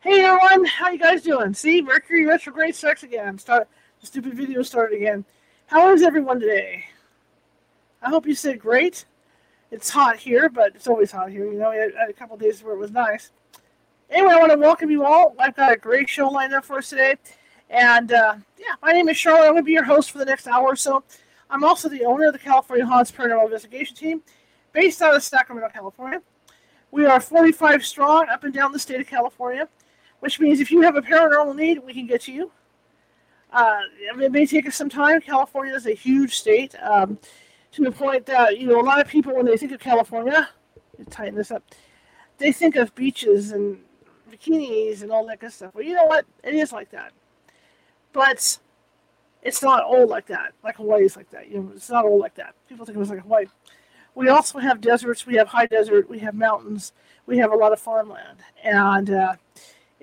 Hey everyone, how you guys doing? See, Mercury retrograde starts again. Start the stupid video started again. How is everyone today? I hope you said great. It's hot here, but it's always hot here. You know, we had, had a couple days where it was nice. Anyway, I want to welcome you all. I've got a great show lined up for us today. And uh, yeah, my name is Charlotte. I'm going to be your host for the next hour or so. I'm also the owner of the California Haunts Paranormal Investigation Team, based out of Sacramento, California. We are 45 strong up and down the state of California which means if you have a paranormal need, we can get to you. Uh, it may take us some time. California is a huge state um, to the point that you know a lot of people when they think of California, tighten this up, they think of beaches and bikinis and all that good stuff. Well, you know what? It is like that, but it's not all like that. Like Hawaii is like that. You know, it's not all like that. People think of us like Hawaii. We also have deserts. We have high desert. We have mountains. We have a lot of farmland, and uh,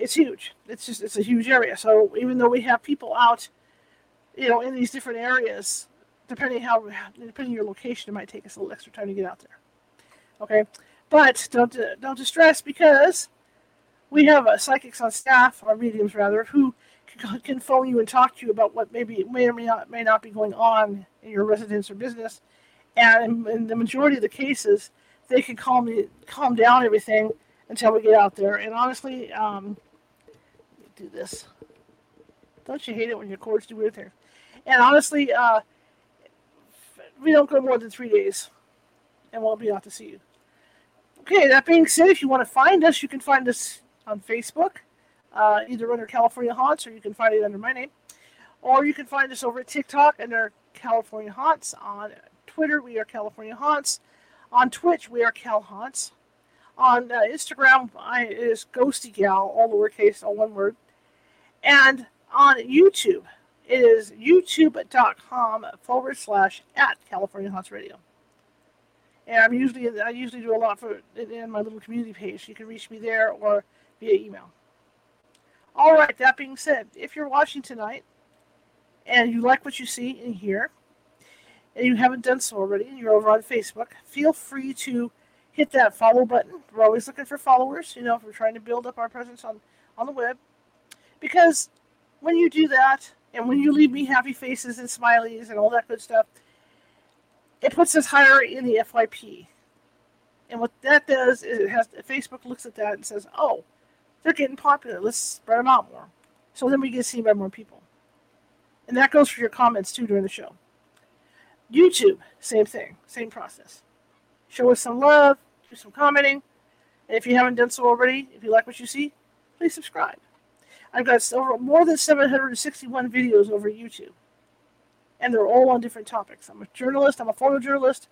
it's huge. It's just it's a huge area. So even though we have people out, you know, in these different areas, depending how depending on your location, it might take us a little extra time to get out there. Okay, but don't don't distress because we have uh, psychics on staff, or mediums rather, who can, can phone you and talk to you about what maybe may or may not may not be going on in your residence or business. And in, in the majority of the cases, they can calm calm down everything until we get out there. And honestly, um, do this. Don't you hate it when your cords do weird things? And honestly, uh, we don't go more than three days, and we'll be out to see you. Okay, that being said, if you want to find us, you can find us on Facebook, uh, either under California Haunts, or you can find it under my name, or you can find us over at TikTok under California Haunts. On Twitter, we are California Haunts. On Twitch, we are Cal Haunts. On uh, Instagram, I, it is Ghosty Gal, all lowercase, all one word. And on YouTube, it is youtube.com forward slash at California Haunts Radio. And I'm usually I usually do a lot for it in my little community page. You can reach me there or via email. All right. That being said, if you're watching tonight and you like what you see and hear, and you haven't done so already, and you're over on Facebook, feel free to hit that follow button. We're always looking for followers, you know, if we're trying to build up our presence on, on the web. Because when you do that, and when you leave me happy faces and smileys and all that good stuff, it puts us higher in the FYP. And what that does is it has Facebook looks at that and says, "Oh, they're getting popular. Let's spread them out more." So then we get seen by more people. And that goes for your comments too during the show. YouTube, same thing, same process show us some love, do some commenting. And if you haven't done so already, if you like what you see, please subscribe. I've got over more than 761 videos over YouTube. And they're all on different topics. I'm a journalist, I'm a photojournalist,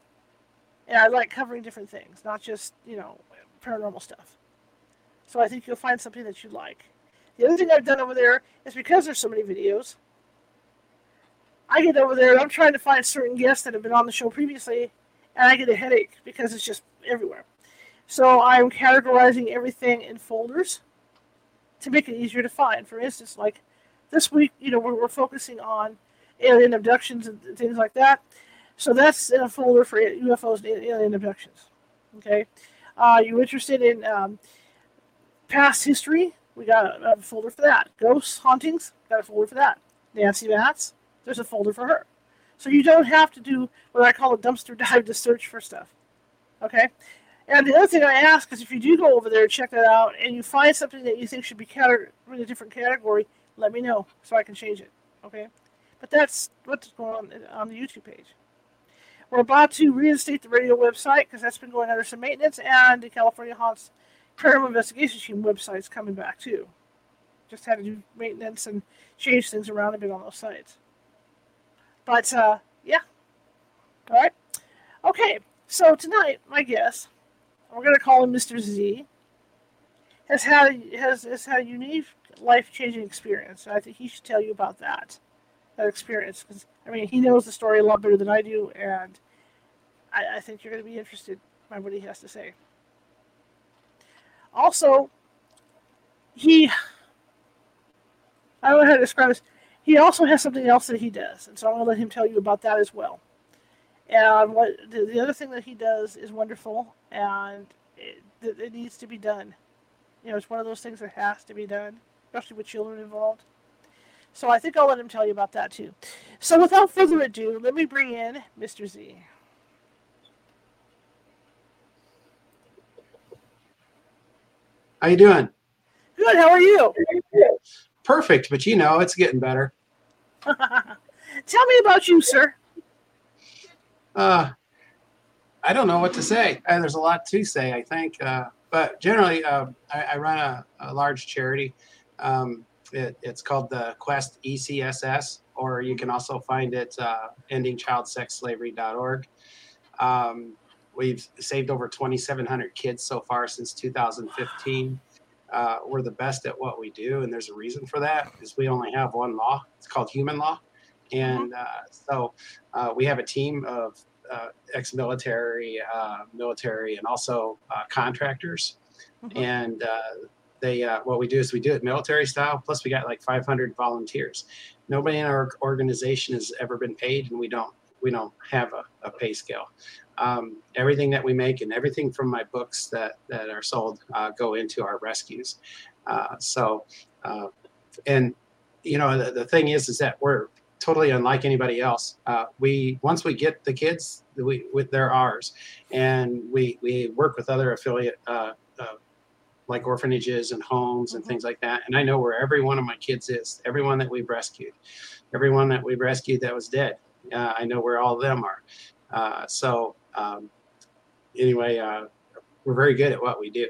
and I like covering different things, not just, you know, paranormal stuff. So I think you'll find something that you like. The other thing I've done over there is because there's so many videos, I get over there and I'm trying to find certain guests that have been on the show previously and I get a headache because it's just everywhere. So I'm categorizing everything in folders to make it easier to find. For instance, like this week, you know, we're, we're focusing on alien abductions and things like that. So that's in a folder for UFOs and alien abductions. Okay. Uh, you interested in um, past history? We got a, a, folder for that. Ghosts, hauntings, got a folder for that. Nancy Matz, there's a folder for her. So you don't have to do what I call a dumpster dive to search for stuff. Okay? And the other thing I ask is if you do go over there and check that out and you find something that you think should be categorized in a different category, let me know so I can change it. Okay? But that's what's going on on the YouTube page. We're about to reinstate the radio website because that's been going under some maintenance, and the California Haunts Paranormal Investigation Team website is coming back too. Just had to do maintenance and change things around a bit on those sites. But uh, yeah. All right. Okay. So tonight, my guest, we're going to call him Mr. Z, has had has, has had a unique life changing experience. I think he should tell you about that that experience because I mean he knows the story a lot better than I do, and I, I think you're going to be interested by what he has to say. Also, he I don't know how to describe this. He also has something else that he does, and so I'm going to let him tell you about that as well. And what the, the other thing that he does is wonderful, and it, it needs to be done. You know, it's one of those things that has to be done, especially with children involved. So I think I'll let him tell you about that too. So without further ado, let me bring in Mr. Z. How you doing? Good. How are you? Perfect, but you know it's getting better. Tell me about you, sir. Uh, I don't know what to say. Uh, there's a lot to say, I think. Uh, but generally, uh, I, I, run a, a large charity. Um, it, it's called the Quest ECSS, or you can also find it uh, endingchildsexslavery.org. Um, we've saved over 2,700 kids so far since 2015. Uh, we're the best at what we do, and there's a reason for that. Is we only have one law. It's called human law, and uh, so uh, we have a team of uh, ex-military, uh, military, and also uh, contractors. Mm-hmm. And they, what we do is we do it military style. Plus, we got like 500 volunteers. Nobody in our organization has ever been paid, and we don't we don't have a, a pay scale. Um, everything that we make and everything from my books that that are sold uh, go into our rescues. Uh, so, uh, and you know the, the thing is is that we're totally unlike anybody else. Uh, we once we get the kids, we, they're ours, and we we work with other affiliate uh, uh, like orphanages and homes and mm-hmm. things like that. And I know where every one of my kids is, everyone that we've rescued, everyone that we've rescued that was dead. Uh, I know where all of them are. Uh, so um, anyway, uh, we're very good at what we do,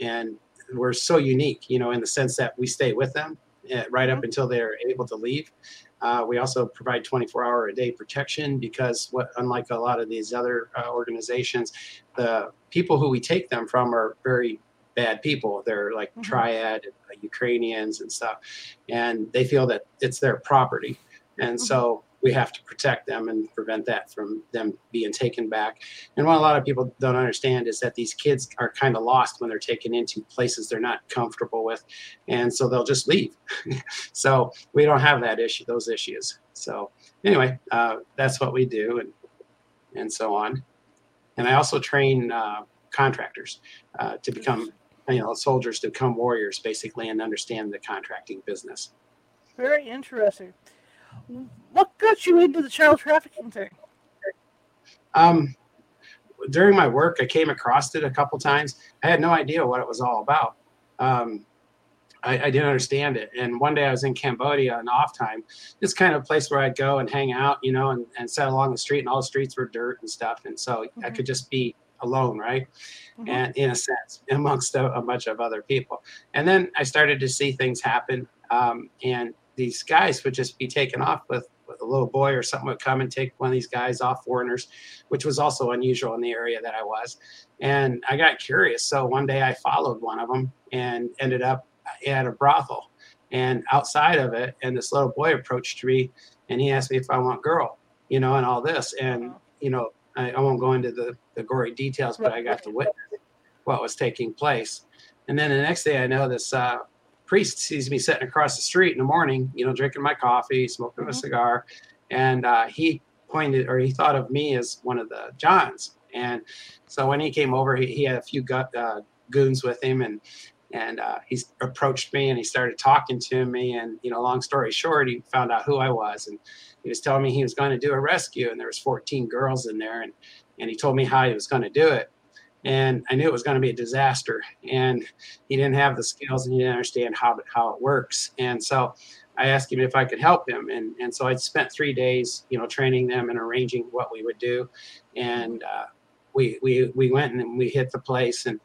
and we're so unique, you know, in the sense that we stay with them uh, right up mm-hmm. until they're able to leave. Uh, we also provide 24 hour a day protection because what unlike a lot of these other uh, organizations the people who we take them from are very bad people they're like mm-hmm. triad uh, ukrainians and stuff and they feel that it's their property and mm-hmm. so we have to protect them and prevent that from them being taken back. And what a lot of people don't understand is that these kids are kind of lost when they're taken into places they're not comfortable with, and so they'll just leave. so we don't have that issue, those issues. So anyway, uh, that's what we do, and and so on. And I also train uh, contractors uh, to become, you know, soldiers to become warriors, basically, and understand the contracting business. Very interesting. What got you into the child trafficking thing? Um, during my work, I came across it a couple times. I had no idea what it was all about. Um, I, I, didn't understand it. And one day I was in Cambodia on off time. It's kind of a place where I'd go and hang out, you know, and, and sit along the street, and all the streets were dirt and stuff. And so mm-hmm. I could just be alone, right? Mm-hmm. And in a sense, amongst a, a, bunch of other people. And then I started to see things happen. Um, and these guys would just be taken off with, with a little boy or something would come and take one of these guys off foreigners, which was also unusual in the area that I was. And I got curious. So one day I followed one of them and ended up at a brothel and outside of it. And this little boy approached me and he asked me if I want girl, you know, and all this. And, you know, I, I won't go into the, the gory details, but I got to witness what was taking place. And then the next day I know this uh, priest sees me sitting across the street in the morning, you know, drinking my coffee, smoking mm-hmm. a cigar, and uh, he pointed or he thought of me as one of the Johns. And so when he came over, he, he had a few gut, uh, goons with him, and and uh, he approached me and he started talking to me. And you know, long story short, he found out who I was, and he was telling me he was going to do a rescue, and there was 14 girls in there, and and he told me how he was going to do it and I knew it was going to be a disaster. And he didn't have the skills and he didn't understand how how it works. And so I asked him if I could help him. And and so I spent three days, you know, training them and arranging what we would do. And uh, we we we went and we hit the place and.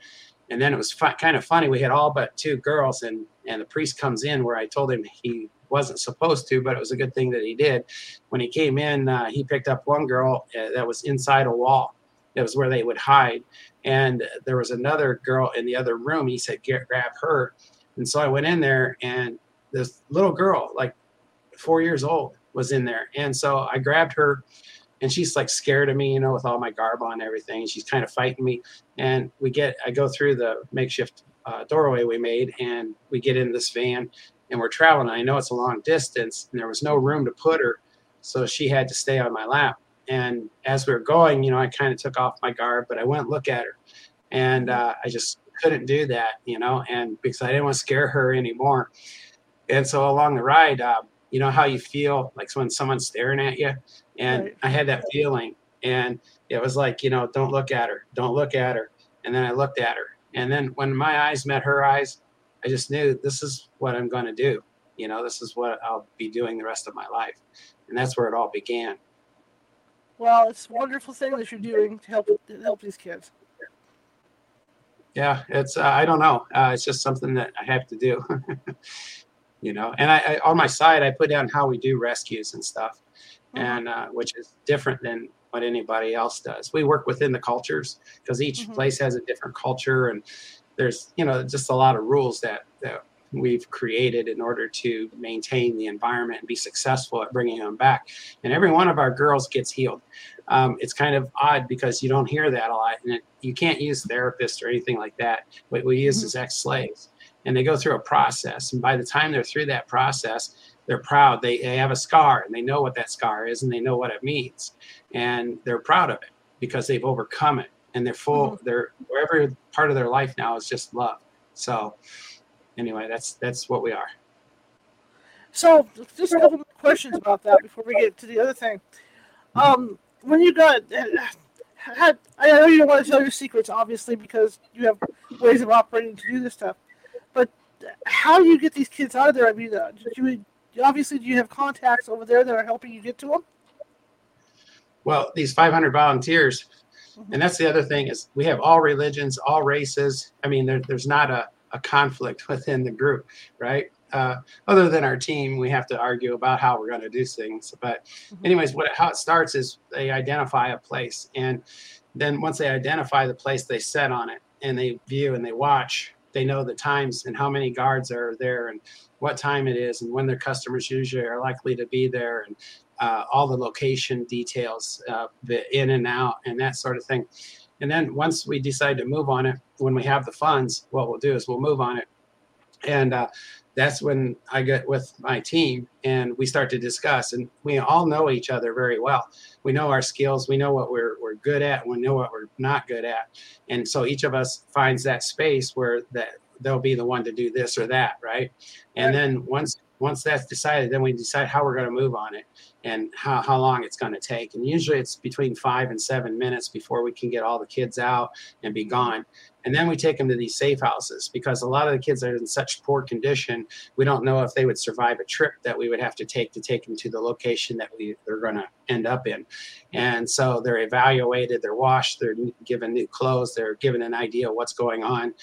And then it was fu- kind of funny. We had all but two girls, and and the priest comes in where I told him he wasn't supposed to, but it was a good thing that he did. When he came in, uh, he picked up one girl uh, that was inside a wall, it was where they would hide. And there was another girl in the other room. He said, grab her. And so I went in there, and this little girl, like four years old, was in there. And so I grabbed her, and she's like scared of me, you know, with all my garb on and everything. She's kind of fighting me. And we get, I go through the makeshift uh, doorway we made, and we get in this van, and we're traveling. I know it's a long distance, and there was no room to put her. So she had to stay on my lap. And as we were going, you know, I kind of took off my garb, but I went look at her, and uh, I just couldn't do that, you know, and because I didn't want to scare her anymore. And so along the ride, uh, you know how you feel like when someone's staring at you, and right. I had that feeling, and it was like, you know, don't look at her, don't look at her. And then I looked at her, and then when my eyes met her eyes, I just knew this is what I'm going to do. You know, this is what I'll be doing the rest of my life, and that's where it all began. Well, it's a wonderful thing that you're doing to help to help these kids. Yeah, it's uh, I don't know. Uh, it's just something that I have to do. you know, and I, I, on my side I put down how we do rescues and stuff, mm-hmm. and uh, which is different than what anybody else does. We work within the cultures because each mm-hmm. place has a different culture, and there's you know just a lot of rules that that we've created in order to maintain the environment and be successful at bringing them back. And every one of our girls gets healed. Um, it's kind of odd because you don't hear that a lot, and it, you can't use therapists or anything like that. What we use mm-hmm. is ex-slaves, and they go through a process. And by the time they're through that process, they're proud. They, they have a scar, and they know what that scar is, and they know what it means, and they're proud of it because they've overcome it, and they're full. Mm-hmm. They're wherever part of their life now is just love. So anyway, that's that's what we are. So, just a couple more questions about that before we get to the other thing. Um, when you got had, I know you don't want to tell your secrets, obviously, because you have ways of operating to do this stuff. But how do you get these kids out of there? I mean, uh, you obviously do you have contacts over there that are helping you get to them? Well, these 500 volunteers, mm-hmm. and that's the other thing is we have all religions, all races. I mean, there, there's not a a conflict within the group, right? Uh, other than our team, we have to argue about how we're going to do things. But, mm-hmm. anyways, what how it starts is they identify a place, and then once they identify the place, they set on it and they view and they watch. They know the times and how many guards are there and what time it is and when their customers usually are likely to be there and uh, all the location details, uh, the in and out, and that sort of thing. And then once we decide to move on it, when we have the funds, what we'll do is we'll move on it. And uh, that's when I get with my team and we start to discuss. And we all know each other very well. We know our skills, we know what we're, we're good at, we know what we're not good at. And so each of us finds that space where that they'll be the one to do this or that, right? And right. then once once that's decided, then we decide how we're going to move on it and how, how long it's going to take. And usually it's between five and seven minutes before we can get all the kids out and be gone. And then we take them to these safe houses because a lot of the kids are in such poor condition. We don't know if they would survive a trip that we would have to take to take them to the location that we they're going to end up in. And so they're evaluated, they're washed, they're given new clothes, they're given an idea of what's going on.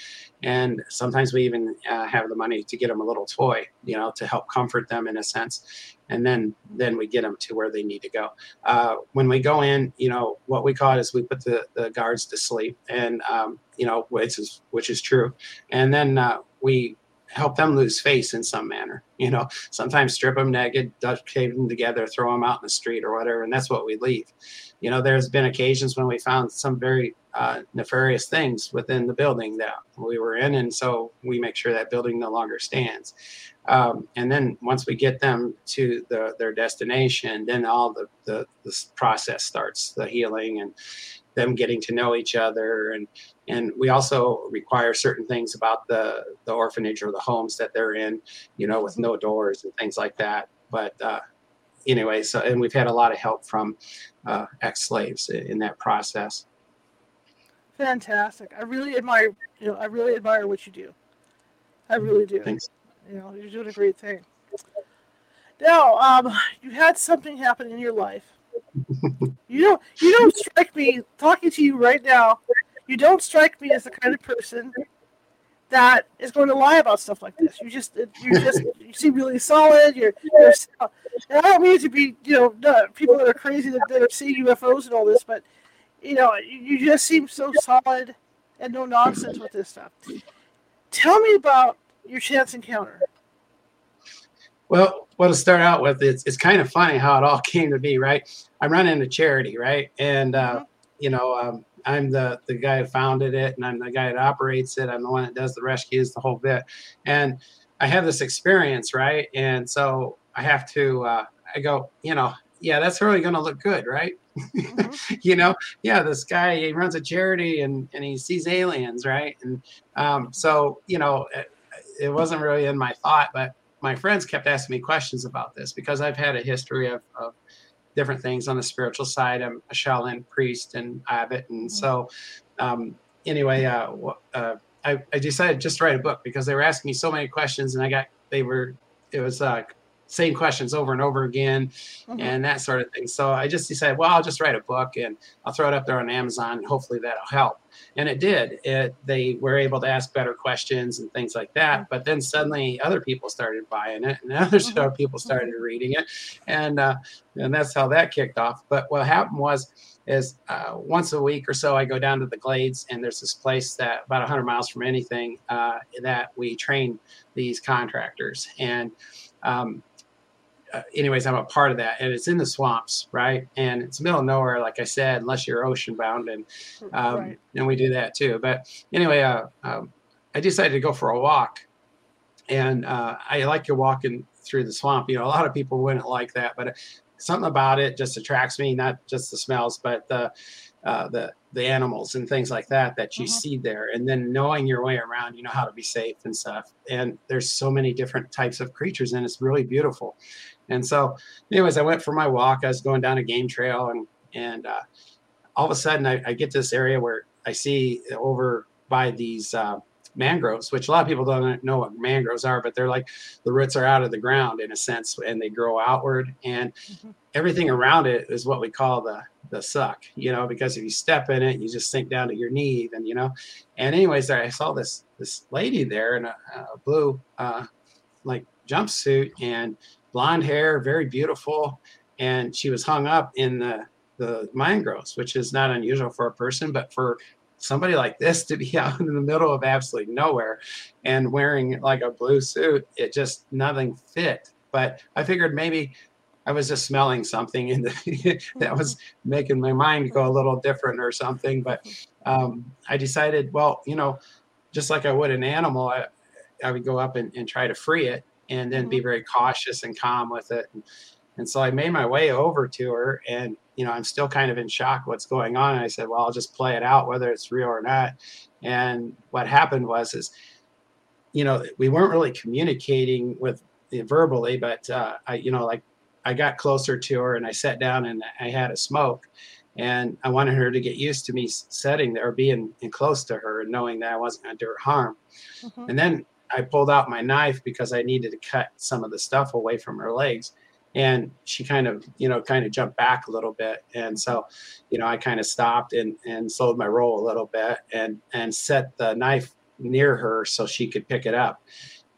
And sometimes we even uh, have the money to get them a little toy, you know, to help comfort them in a sense and then then we get them to where they need to go. Uh, when we go in, you know, what we call it is we put the, the guards to sleep, and um, you know, which is which is true, and then uh, we help them lose face in some manner. You know, sometimes strip them naked, duct tape them together, throw them out in the street or whatever, and that's what we leave. You know, there's been occasions when we found some very uh, nefarious things within the building that we were in, and so we make sure that building no longer stands. Um, and then once we get them to the, their destination, then all the, the, the process starts, the healing and them getting to know each other and and we also require certain things about the the orphanage or the homes that they're in you know with no doors and things like that but uh, anyway so and we've had a lot of help from uh, ex-slaves in that process fantastic i really admire you know i really admire what you do i really do Thanks. You know, you're doing a great thing. Now, um, you had something happen in your life. You don't. You don't strike me talking to you right now. You don't strike me as the kind of person that is going to lie about stuff like this. You just, you just, you seem really solid. You're, you're and I don't mean to be, you know, people that are crazy that, that are seeing UFOs and all this, but you know, you just seem so solid and no nonsense with this stuff. Tell me about your chance encounter. Well, what to start out with, it's, it's kind of funny how it all came to be, right? I'm running a charity, right? And, uh, mm-hmm. you know, um, I'm the, the guy who founded it and I'm the guy that operates it. I'm the one that does the rescues, the whole bit. And I have this experience, right? And so I have to, uh, I go, you know, yeah, that's really going to look good, right? Mm-hmm. you know, yeah, this guy he runs a charity and and he sees aliens, right? And um, so you know, it, it wasn't really in my thought, but my friends kept asking me questions about this because I've had a history of, of different things on the spiritual side. I'm a Shaolin priest and abbot, and mm-hmm. so um, anyway, uh, uh, I, I decided just to write a book because they were asking me so many questions, and I got they were it was uh, same questions over and over again mm-hmm. and that sort of thing. So I just decided, well, I'll just write a book and I'll throw it up there on Amazon and hopefully that'll help. And it did. It they were able to ask better questions and things like that. But then suddenly other people started buying it and other mm-hmm. people started reading it. And uh, and that's how that kicked off. But what happened was is uh, once a week or so I go down to the Glades and there's this place that about 100 miles from anything uh, that we train these contractors and um, uh, anyways, I'm a part of that, and it's in the swamps, right? And it's middle of nowhere, like I said, unless you're ocean bound, and um, right. and we do that too. But anyway, uh, um, I decided to go for a walk, and uh, I like to walking through the swamp. You know, a lot of people wouldn't like that, but something about it just attracts me. Not just the smells, but the uh, the the animals and things like that that you mm-hmm. see there and then knowing your way around you know how to be safe and stuff and there's so many different types of creatures and it's really beautiful and so, anyways, I went for my walk. I was going down a game trail, and and uh, all of a sudden, I, I, get to this area where I see over by these uh, mangroves, which a lot of people don't know what mangroves are, but they're like the roots are out of the ground in a sense, and they grow outward, and mm-hmm. everything around it is what we call the the suck, you know, because if you step in it, you just sink down to your knee, then you know. And anyways, I saw this this lady there in a, a blue uh, like jumpsuit, and blonde hair, very beautiful, and she was hung up in the the mangroves, which is not unusual for a person, but for somebody like this to be out in the middle of absolutely nowhere and wearing like a blue suit, it just nothing fit. But I figured maybe I was just smelling something in the that was making my mind go a little different or something. But um, I decided, well, you know, just like I would an animal, I, I would go up and, and try to free it and then mm-hmm. be very cautious and calm with it. And, and so I made my way over to her and, you know, I'm still kind of in shock what's going on. And I said, well, I'll just play it out, whether it's real or not. And what happened was, is, you know, we weren't really communicating with verbally, but, uh, I, you know, like I got closer to her and I sat down and I had a smoke and I wanted her to get used to me sitting there, being close to her and knowing that I wasn't going to do her harm. Mm-hmm. And then I pulled out my knife because I needed to cut some of the stuff away from her legs. And she kind of, you know, kind of jumped back a little bit. And so, you know, I kind of stopped and, and slowed my roll a little bit and, and set the knife near her so she could pick it up.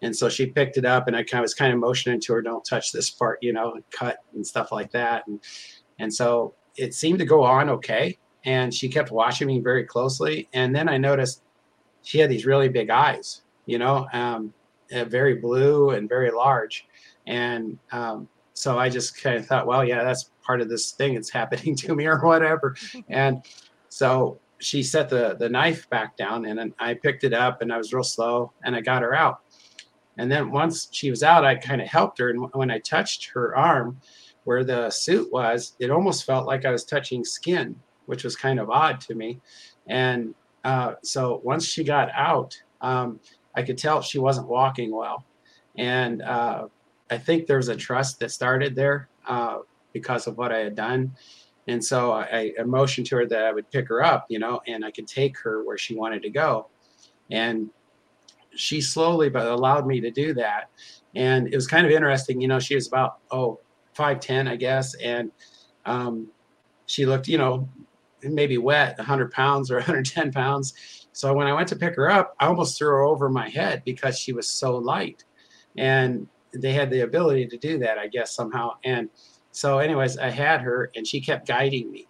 And so she picked it up and I kind of was kind of motioning to her, don't touch this part, you know, cut and stuff like that. And, and so it seemed to go on okay. And she kept watching me very closely. And then I noticed she had these really big eyes you know, um, uh, very blue and very large. And um, so I just kind of thought, well, yeah, that's part of this thing that's happening to me or whatever. and so she set the, the knife back down and then I picked it up and I was real slow and I got her out. And then once she was out, I kind of helped her. And when I touched her arm where the suit was, it almost felt like I was touching skin, which was kind of odd to me. And uh, so once she got out, um, I could tell she wasn't walking well. And uh, I think there was a trust that started there uh, because of what I had done. And so I, I motioned to her that I would pick her up, you know, and I could take her where she wanted to go. And she slowly but allowed me to do that. And it was kind of interesting, you know, she was about, oh, 5'10, I guess. And um, she looked, you know, maybe wet, 100 pounds or 110 pounds so when I went to pick her up, I almost threw her over my head because she was so light. And they had the ability to do that, I guess, somehow. And so, anyways, I had her and she kept guiding me.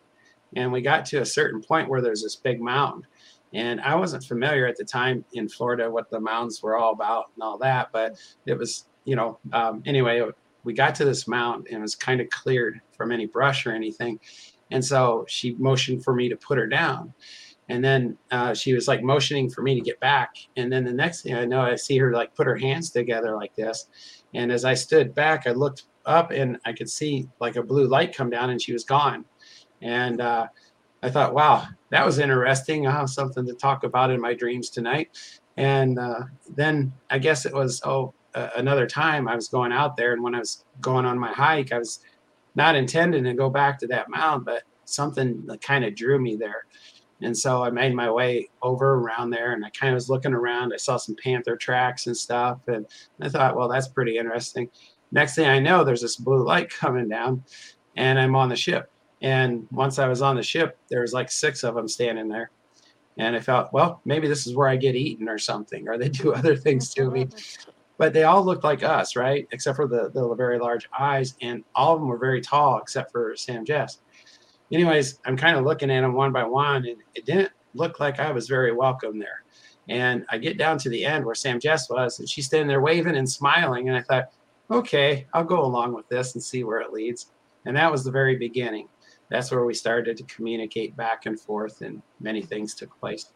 and we got to a certain point where there's this big mound. And I wasn't familiar at the time in Florida what the mounds were all about and all that, but it was, you know, um, anyway, we got to this mound and it was kind of cleared from any brush or anything. And so she motioned for me to put her down. And then uh, she was like motioning for me to get back. And then the next thing I know, I see her like put her hands together like this. And as I stood back, I looked up and I could see like a blue light come down and she was gone. And uh, I thought, wow, that was interesting. i have something to talk about in my dreams tonight. And uh, then I guess it was, oh, another time I was going out there. And when I was going on my hike, I was not intending to go back to that mound, but something kind of drew me there. And so I made my way over around there and I kind of was looking around. I saw some panther tracks and stuff. And I thought, well, that's pretty interesting. Next thing I know, there's this blue light coming down and I'm on the ship. And once I was on the ship, there was like six of them standing there. And I felt, well, maybe this is where I get eaten or something, or they do other things to me. Mm-hmm. But they all looked like us, right? Except for the, the very large eyes. And all of them were very tall, except for Sam Jess. Anyways, I'm kind of looking at them one by one, and it didn't look like I was very welcome there. And I get down to the end where Sam Jess was, and she's standing there waving and smiling. And I thought, okay, I'll go along with this and see where it leads. And that was the very beginning that's where we started to communicate back and forth, and many things took place.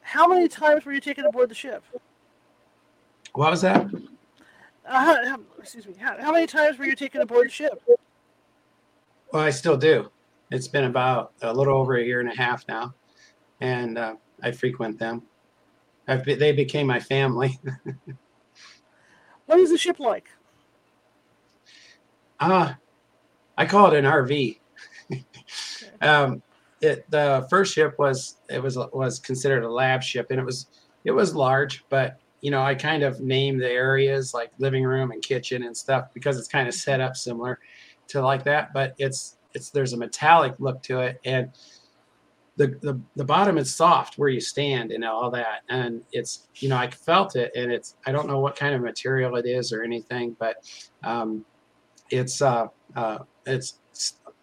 How many times were you taken aboard the ship? What was that? Uh, how, excuse me. How, how, many times were you taken aboard the ship? Well, I still do. It's been about a little over a year and a half now, and uh, I frequent them. I've be, they became my family. what is the ship like? Ah, uh, I call it an RV. um, it, the first ship was it was was considered a lab ship, and it was it was large, but you know I kind of named the areas like living room and kitchen and stuff because it's kind of set up similar to like that, but it's it's there's a metallic look to it and. The, the, the bottom is soft where you stand and all that and it's you know i felt it and it's i don't know what kind of material it is or anything but um, it's uh, uh, it's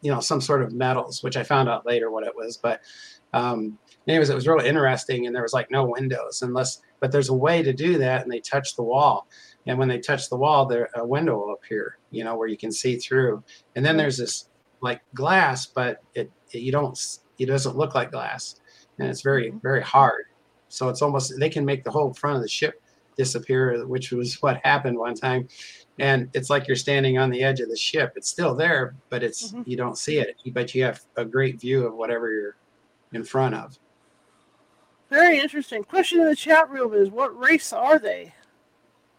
you know some sort of metals, which I found out later what it was. But um, anyways, it was really interesting, and there was like no windows unless, but there's a way to do that, and they touch the wall, and when they touch the wall, there a window will appear, you know, where you can see through, and then there's this like glass, but it, it you don't it doesn't look like glass, and it's very mm-hmm. very hard. So it's almost they can make the whole front of the ship disappear, which was what happened one time. And it's like you're standing on the edge of the ship. It's still there but it's mm-hmm. you don't see it. But you have a great view of whatever you're in front of. Very interesting. Question in the chat room is what race are they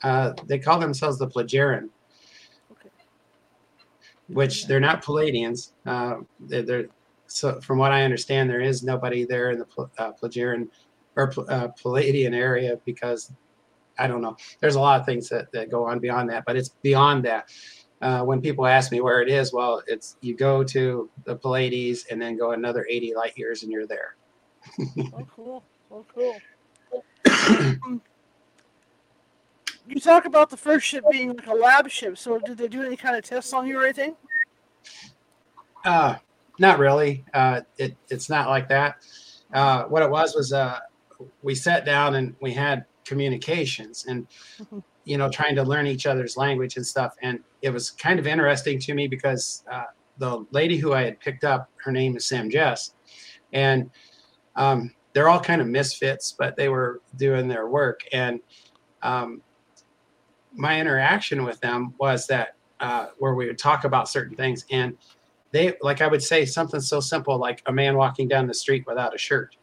uh, they call themselves the Plejaran, okay. which they're not Pleiadians. Uh, they're, they're, so from what I understand, there is nobody there in the uh, or uh, Pleiadian area because I don't know. There's a lot of things that, that go on beyond that, but it's beyond that. Uh, when people ask me where it is, well, it's you go to the Pleiades and then go another 80 light years and you're there. oh, cool. Oh, cool. you talk about the first ship being like a lab ship. So did they do any kind of tests on you or anything? Uh, not really. Uh, it, it's not like that. Uh, what it was was uh, we sat down and we had communications and mm-hmm. you know trying to learn each other's language and stuff and it was kind of interesting to me because uh, the lady who i had picked up her name is sam jess and um, they're all kind of misfits but they were doing their work and um, my interaction with them was that uh, where we would talk about certain things and they like i would say something so simple like a man walking down the street without a shirt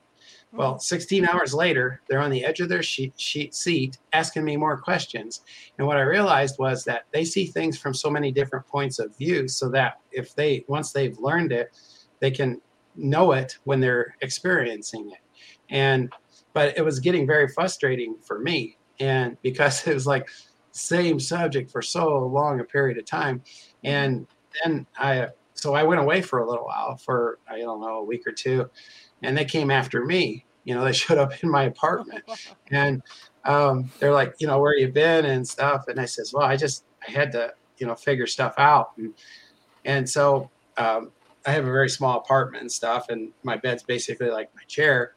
well, 16 hours later, they're on the edge of their sheet, sheet seat asking me more questions. And what I realized was that they see things from so many different points of view, so that if they, once they've learned it, they can know it when they're experiencing it. And, but it was getting very frustrating for me. And because it was like, same subject for so long a period of time. And then I, so I went away for a little while for, I don't know, a week or two and they came after me. You know, they showed up in my apartment, and um, they're like, you know, where you been and stuff. And I says, well, I just I had to, you know, figure stuff out, and and so um, I have a very small apartment and stuff, and my bed's basically like my chair.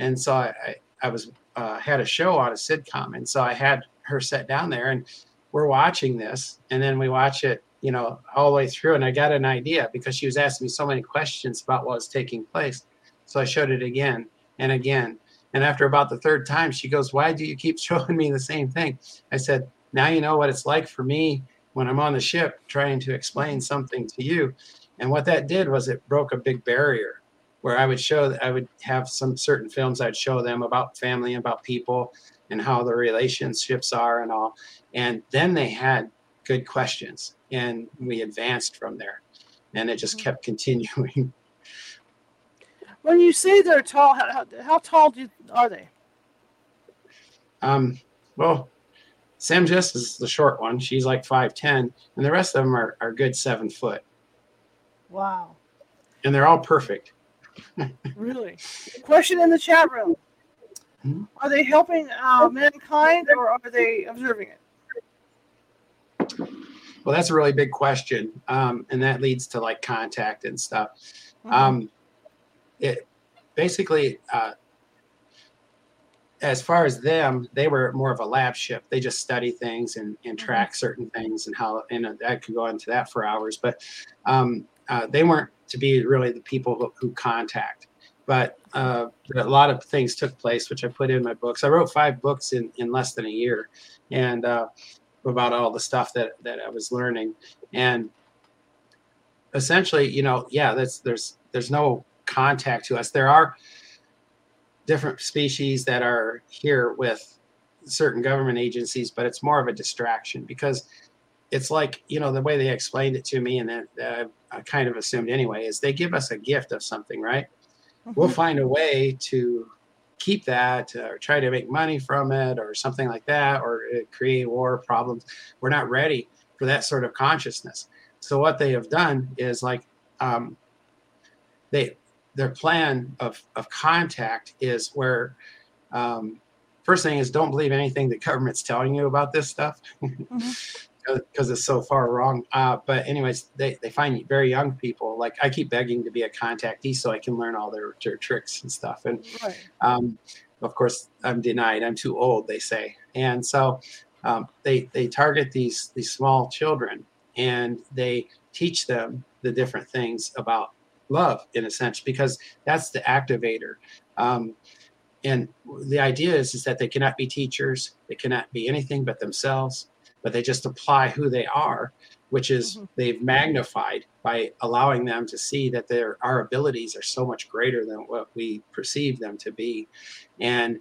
And so I, I, I was uh, had a show on a sitcom, and so I had her sit down there, and we're watching this, and then we watch it, you know, all the way through, and I got an idea because she was asking me so many questions about what was taking place. So I showed it again and again, and after about the third time, she goes, "Why do you keep showing me the same thing?" I said, "Now you know what it's like for me when I'm on the ship trying to explain something to you." And what that did was it broke a big barrier where I would show that I would have some certain films I'd show them about family, and about people, and how the relationships are and all. And then they had good questions, and we advanced from there, and it just mm-hmm. kept continuing. When you say they're tall, how, how tall do, are they? Um, well, Sam Jess is the short one. She's like 5'10, and the rest of them are, are good seven foot. Wow. And they're all perfect. really? Question in the chat room. Hmm? Are they helping uh, mankind or are they observing it? Well, that's a really big question. Um, and that leads to like contact and stuff. Mm-hmm. Um, it basically, uh, as far as them, they were more of a lab ship. They just study things and, and mm-hmm. track certain things and how, and I could go into that for hours, but um, uh, they weren't to be really the people who, who contact. But uh, a lot of things took place, which I put in my books. I wrote five books in, in less than a year, and uh, about all the stuff that that I was learning. And essentially, you know, yeah, that's there's there's no contact to us. There are different species that are here with certain government agencies, but it's more of a distraction because it's like you know the way they explained it to me, and that uh, I kind of assumed anyway, is they give us a gift of something, right? We'll find a way to keep that or try to make money from it or something like that or create war problems. We're not ready for that sort of consciousness. So what they have done is like um, they their plan of, of contact is where um, first thing is don't believe anything the government's telling you about this stuff. Mm-hmm because it's so far wrong. Uh, but anyways, they, they find very young people. Like I keep begging to be a contactee so I can learn all their, their tricks and stuff. And right. um, of course, I'm denied. I'm too old, they say. And so um, they they target these these small children and they teach them the different things about love in a sense because that's the activator. Um, and the idea is, is that they cannot be teachers. They cannot be anything but themselves but they just apply who they are, which is mm-hmm. they've magnified by allowing them to see that their our abilities are so much greater than what we perceive them to be, and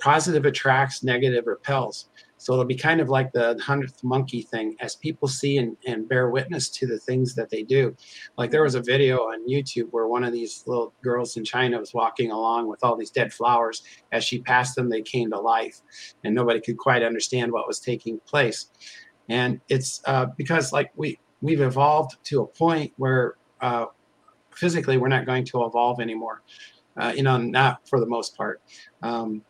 positive attracts, negative repels. So it'll be kind of like the hundredth monkey thing as people see and, and bear witness to the things that they do. Like there was a video on YouTube where one of these little girls in China was walking along with all these dead flowers. As she passed them, they came to life, and nobody could quite understand what was taking place. And it's uh, because like we we've evolved to a point where uh, physically we're not going to evolve anymore. Uh, you know, not for the most part. Um,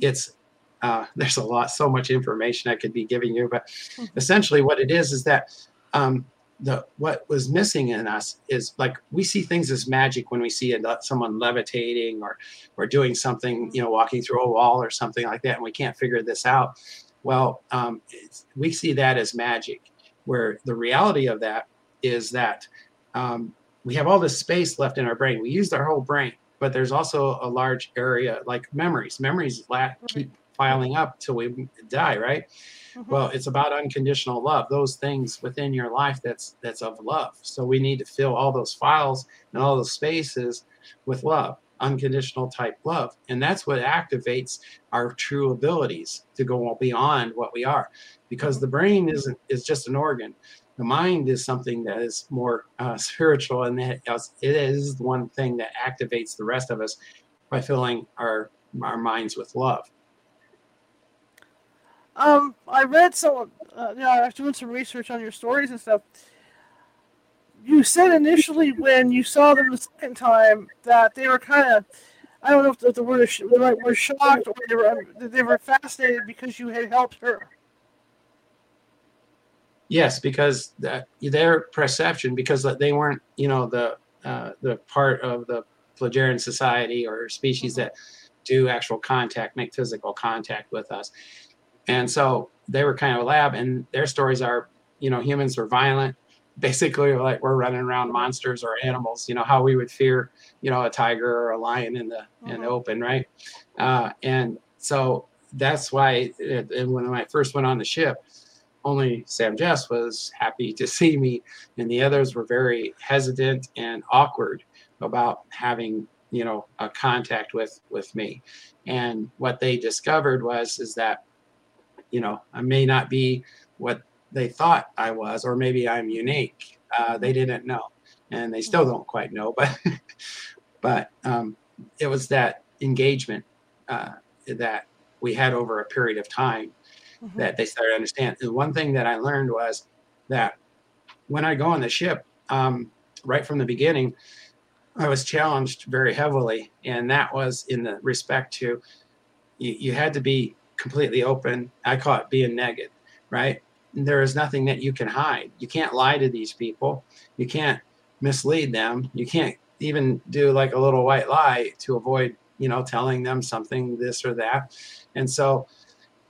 it's uh, there's a lot, so much information I could be giving you, but mm-hmm. essentially, what it is is that um, the what was missing in us is like we see things as magic when we see a, someone levitating or or doing something, you know, walking through a wall or something like that, and we can't figure this out. Well, um, we see that as magic, where the reality of that is that um, we have all this space left in our brain. We used our whole brain, but there's also a large area like memories. Memories la- keep piling up till we die, right? Mm-hmm. Well, it's about unconditional love. Those things within your life that's that's of love. So we need to fill all those files and all those spaces with love, unconditional type love, and that's what activates our true abilities to go beyond what we are, because the brain isn't is just an organ. The mind is something that is more uh, spiritual, and that it is the one thing that activates the rest of us by filling our our minds with love. Um, I read some, uh, you know, I was doing some research on your stories and stuff. You said initially when you saw them the second time that they were kind of, I don't know if the word is the right word, shocked or they were they were fascinated because you had helped her. Yes, because that, their perception, because they weren't, you know, the uh, the part of the Plejaran society or species mm-hmm. that do actual contact, make physical contact with us, and so they were kind of a lab, and their stories are, you know, humans were violent, basically like we're running around monsters or animals, you know, how we would fear, you know, a tiger or a lion in the mm-hmm. in the mm-hmm. open, right? Uh, and so that's why, it, when I first went on the ship, only Sam Jess was happy to see me, and the others were very hesitant and awkward about having you know a contact with with me. And what they discovered was is that you know I may not be what they thought I was, or maybe I'm unique. Uh, they didn't know, and they still don't quite know. But but um, it was that engagement uh, that we had over a period of time mm-hmm. that they started to understand. And one thing that I learned was that when I go on the ship, um, right from the beginning, I was challenged very heavily, and that was in the respect to you, you had to be completely open. I call it being naked, right? There is nothing that you can hide. You can't lie to these people. You can't mislead them. You can't even do like a little white lie to avoid, you know, telling them something this or that. And so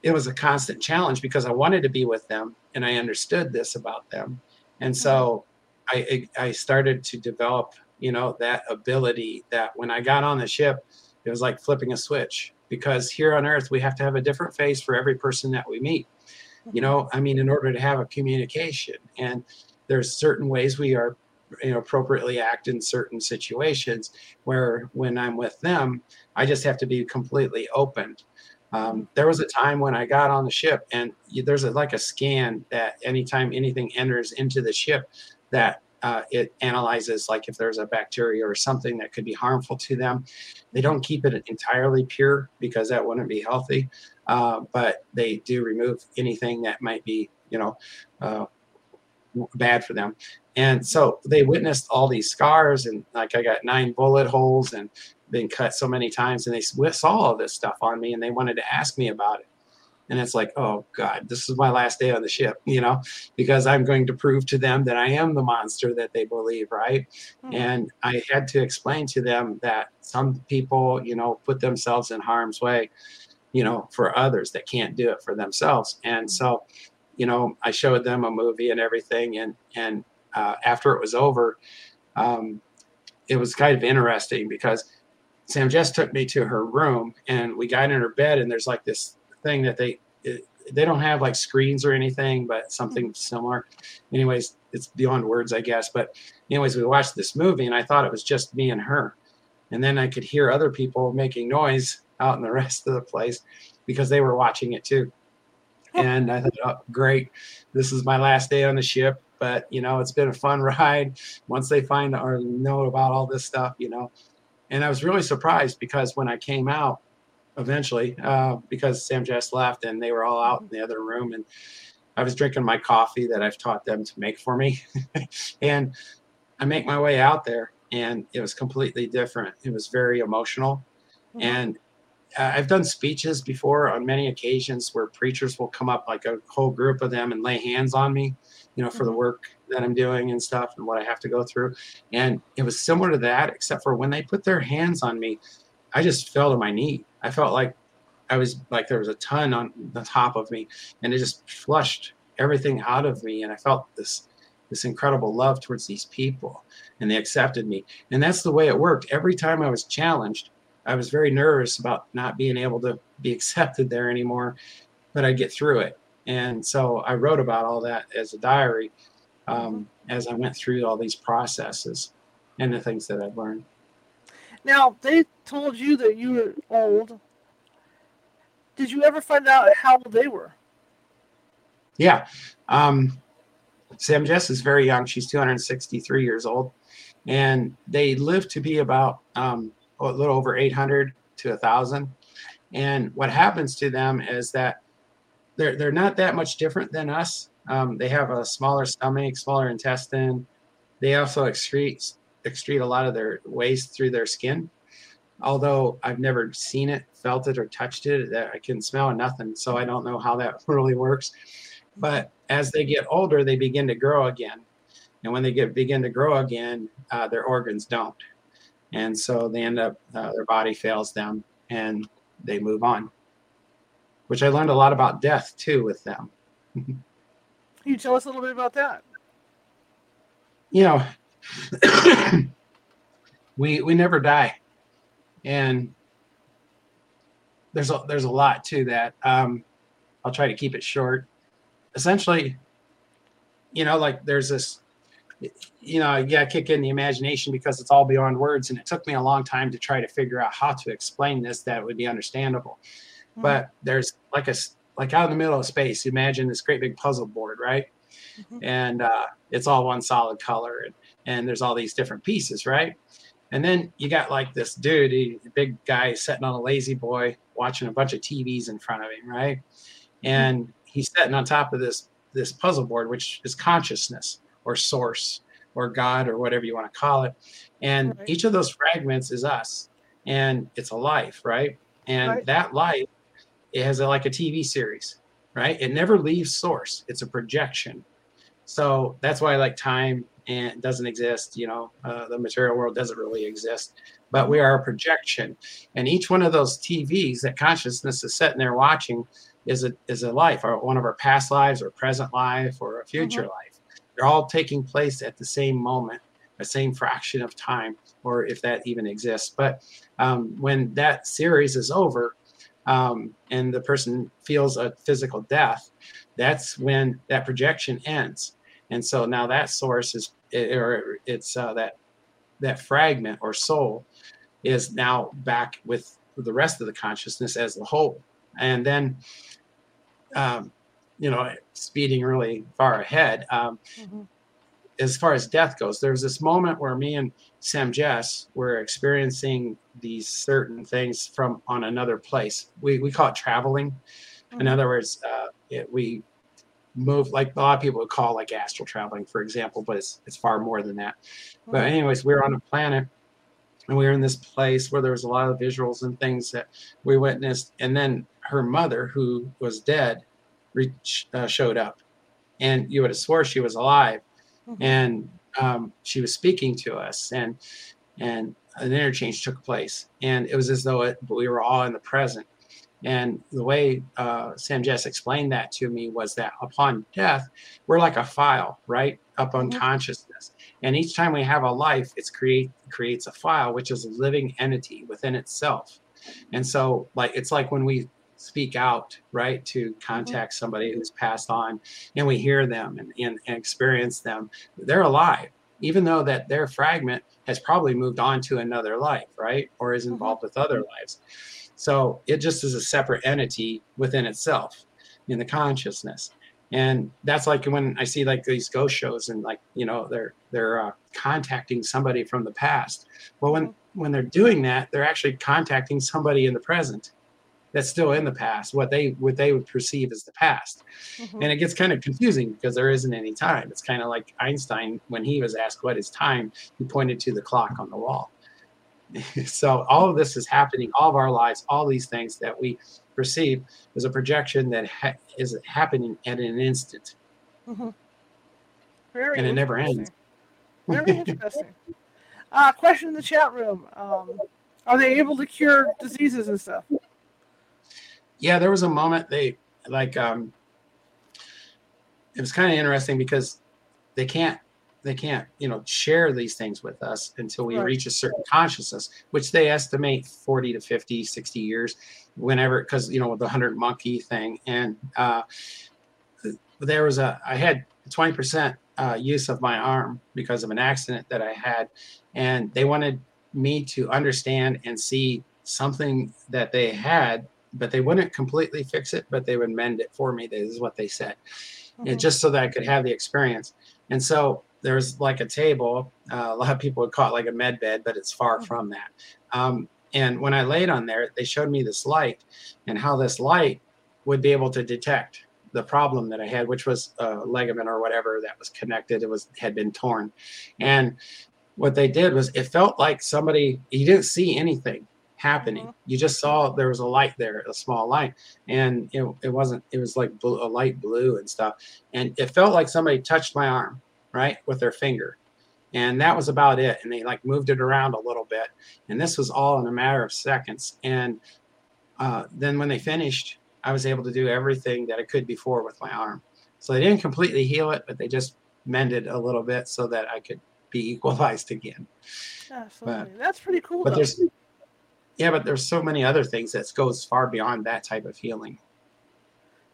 it was a constant challenge because I wanted to be with them and I understood this about them. And so mm-hmm. I, I started to develop, you know, that ability that when I got on the ship, it was like flipping a switch because here on earth, we have to have a different face for every person that we meet. You know, I mean, in order to have a communication and there's certain ways we are you know appropriately act in certain situations where when i'm with them i just have to be completely open um, there was a time when I got on the ship, and there's a, like a scan that anytime anything enters into the ship, that uh, it analyzes like if there's a bacteria or something that could be harmful to them. They don't keep it entirely pure because that wouldn't be healthy, uh, but they do remove anything that might be, you know, uh, bad for them. And so they witnessed all these scars, and like I got nine bullet holes and been cut so many times and they saw all this stuff on me and they wanted to ask me about it and it's like oh god this is my last day on the ship you know because i'm going to prove to them that i am the monster that they believe right mm-hmm. and i had to explain to them that some people you know put themselves in harm's way you know for others that can't do it for themselves and mm-hmm. so you know i showed them a movie and everything and and uh, after it was over um, it was kind of interesting because Sam Jess took me to her room and we got in her bed and there's like this thing that they they don't have like screens or anything, but something mm-hmm. similar. Anyways, it's beyond words, I guess. But anyways, we watched this movie and I thought it was just me and her. And then I could hear other people making noise out in the rest of the place because they were watching it too. And I thought, oh, great, this is my last day on the ship. But you know, it's been a fun ride. Once they find or know about all this stuff, you know, and I was really surprised because when I came out eventually, uh, because Sam Jess left and they were all out in the other room, and I was drinking my coffee that I've taught them to make for me. and I make my way out there, and it was completely different. It was very emotional. Mm-hmm. And uh, I've done speeches before on many occasions where preachers will come up, like a whole group of them, and lay hands on me, you know, for mm-hmm. the work that I'm doing and stuff and what I have to go through. And it was similar to that, except for when they put their hands on me, I just fell to my knee. I felt like I was like there was a ton on the top of me, and it just flushed everything out of me. And I felt this this incredible love towards these people, and they accepted me. And that's the way it worked. Every time I was challenged, I was very nervous about not being able to be accepted there anymore, but I'd get through it. And so I wrote about all that as a diary um, as I went through all these processes and the things that I've learned. Now, they told you that you were old. Did you ever find out how old they were? Yeah. Um, Sam Jess is very young. She's 263 years old. And they live to be about um, a little over 800 to 1,000. And what happens to them is that they're, they're not that much different than us. Um, they have a smaller stomach, smaller intestine. They also excrete excrete a lot of their waste through their skin. Although I've never seen it, felt it, or touched it, I can smell nothing. So I don't know how that really works. But as they get older, they begin to grow again. And when they get begin to grow again, uh, their organs don't. And so they end up, uh, their body fails them and they move on, which I learned a lot about death too with them. Can you tell us a little bit about that? You know, we we never die, and there's a there's a lot to that. Um, I'll try to keep it short. Essentially, you know, like there's this, you know, to kick in the imagination because it's all beyond words, and it took me a long time to try to figure out how to explain this that would be understandable. Mm-hmm. But there's like a like out in the middle of space. Imagine this great big puzzle board, right? Mm-hmm. And uh, it's all one solid color, and and there's all these different pieces, right? And then you got like this dude, he, big guy sitting on a La-Z-Boy watching a bunch of TVs in front of him, right? Mm-hmm. And he's sitting on top of this this puzzle board, which is consciousness or source or God or whatever you want to call it. And right. each of those fragments is us, and it's a life, right? And right. that life it has a, like a TV series, right? It never leaves source. It's a projection. So that's why I like time and doesn't exist. You know, uh, the material world doesn't really exist, but we are a projection. And each one of those TVs that consciousness is sitting there watching is a is a life, or one of our past lives, or present life, or a future mm-hmm. life. They're all taking place at the same moment, the same fraction of time, or if that even exists. But um, when that series is over, um, and the person feels a physical death, that's when that projection ends. And so now that source is it, or it's uh, that that fragment or soul is now back with the rest of the consciousness as the whole and then um, you know speeding really far ahead um, mm-hmm. as far as death goes there's this moment where me and sam jess were experiencing these certain things from on another place we, we call it traveling mm-hmm. in other words uh, it, we move like a lot of people would call like astral traveling, for example, but it's it's far more than that. But anyways, we were on a planet and we were in this place where there was a lot of visuals and things that we witnessed. And then her mother, who was dead, reach, uh, showed up, and you would have swore she was alive, mm-hmm. and um, she was speaking to us, and and an interchange took place, and it was as though it, we were all in the present. And the way uh, Sam Jess explained that to me was that upon death, we're like a file, right? Up on mm-hmm. consciousness. And each time we have a life, it create, creates a file, which is a living entity within itself. And so, like, it's like when we speak out, right, to mm-hmm. contact mm-hmm. somebody who's passed on and we hear them and, and, and experience them, they're alive, even though that their fragment has probably moved on to another life, right? Or is mm-hmm. involved with other lives. So it just is a separate entity within itself in the consciousness. And that's like when I see like these ghost shows and like, you know, they're they're uh, contacting somebody from the past. Well, when when they're doing that, they're actually contacting somebody in the present that's still in the past, what they what they would perceive as the past. Mm-hmm. And it gets kind of confusing because there isn't any time. It's kind of like Einstein when he was asked what is time, he pointed to the clock on the wall. so all of this is happening, all of our lives, all these things that we perceive is a projection that ha- is happening at an instant. Mm-hmm. Very and it never ends. Very interesting. Uh, question in the chat room: um, Are they able to cure diseases and stuff? Yeah, there was a moment they like. Um, it was kind of interesting because they can't they can't you know share these things with us until we right. reach a certain consciousness which they estimate 40 to 50 60 years whenever because you know the 100 monkey thing. And uh, there was a i had 20% uh, use of my arm because of an accident that i had. And they wanted me to understand and see something that they had but they wouldn't completely fix it but they would mend it for me. This is what they said. Mm-hmm. and just so that i could have the experience. And so there's like a table. Uh, a lot of people would call it like a med bed, but it's far mm-hmm. from that. Um, and when I laid on there, they showed me this light and how this light would be able to detect the problem that I had, which was a ligament or whatever that was connected. It was had been torn, and what they did was it felt like somebody. You didn't see anything, happening. Mhm. You just saw there was a light there, a small light, and it, it wasn't. It was like blue, a light blue and stuff, and it felt like somebody touched my arm, right, with their finger, and that was about it. And they like moved it around a little bit, and this was all in a matter of seconds. And uh, then when they finished, I was able to do everything that I could before with my arm. So they didn't completely heal it, but they just mended a little bit so that I could be equalized again. Absolutely. That's pretty cool. But though. there's yeah, but there's so many other things that goes far beyond that type of healing.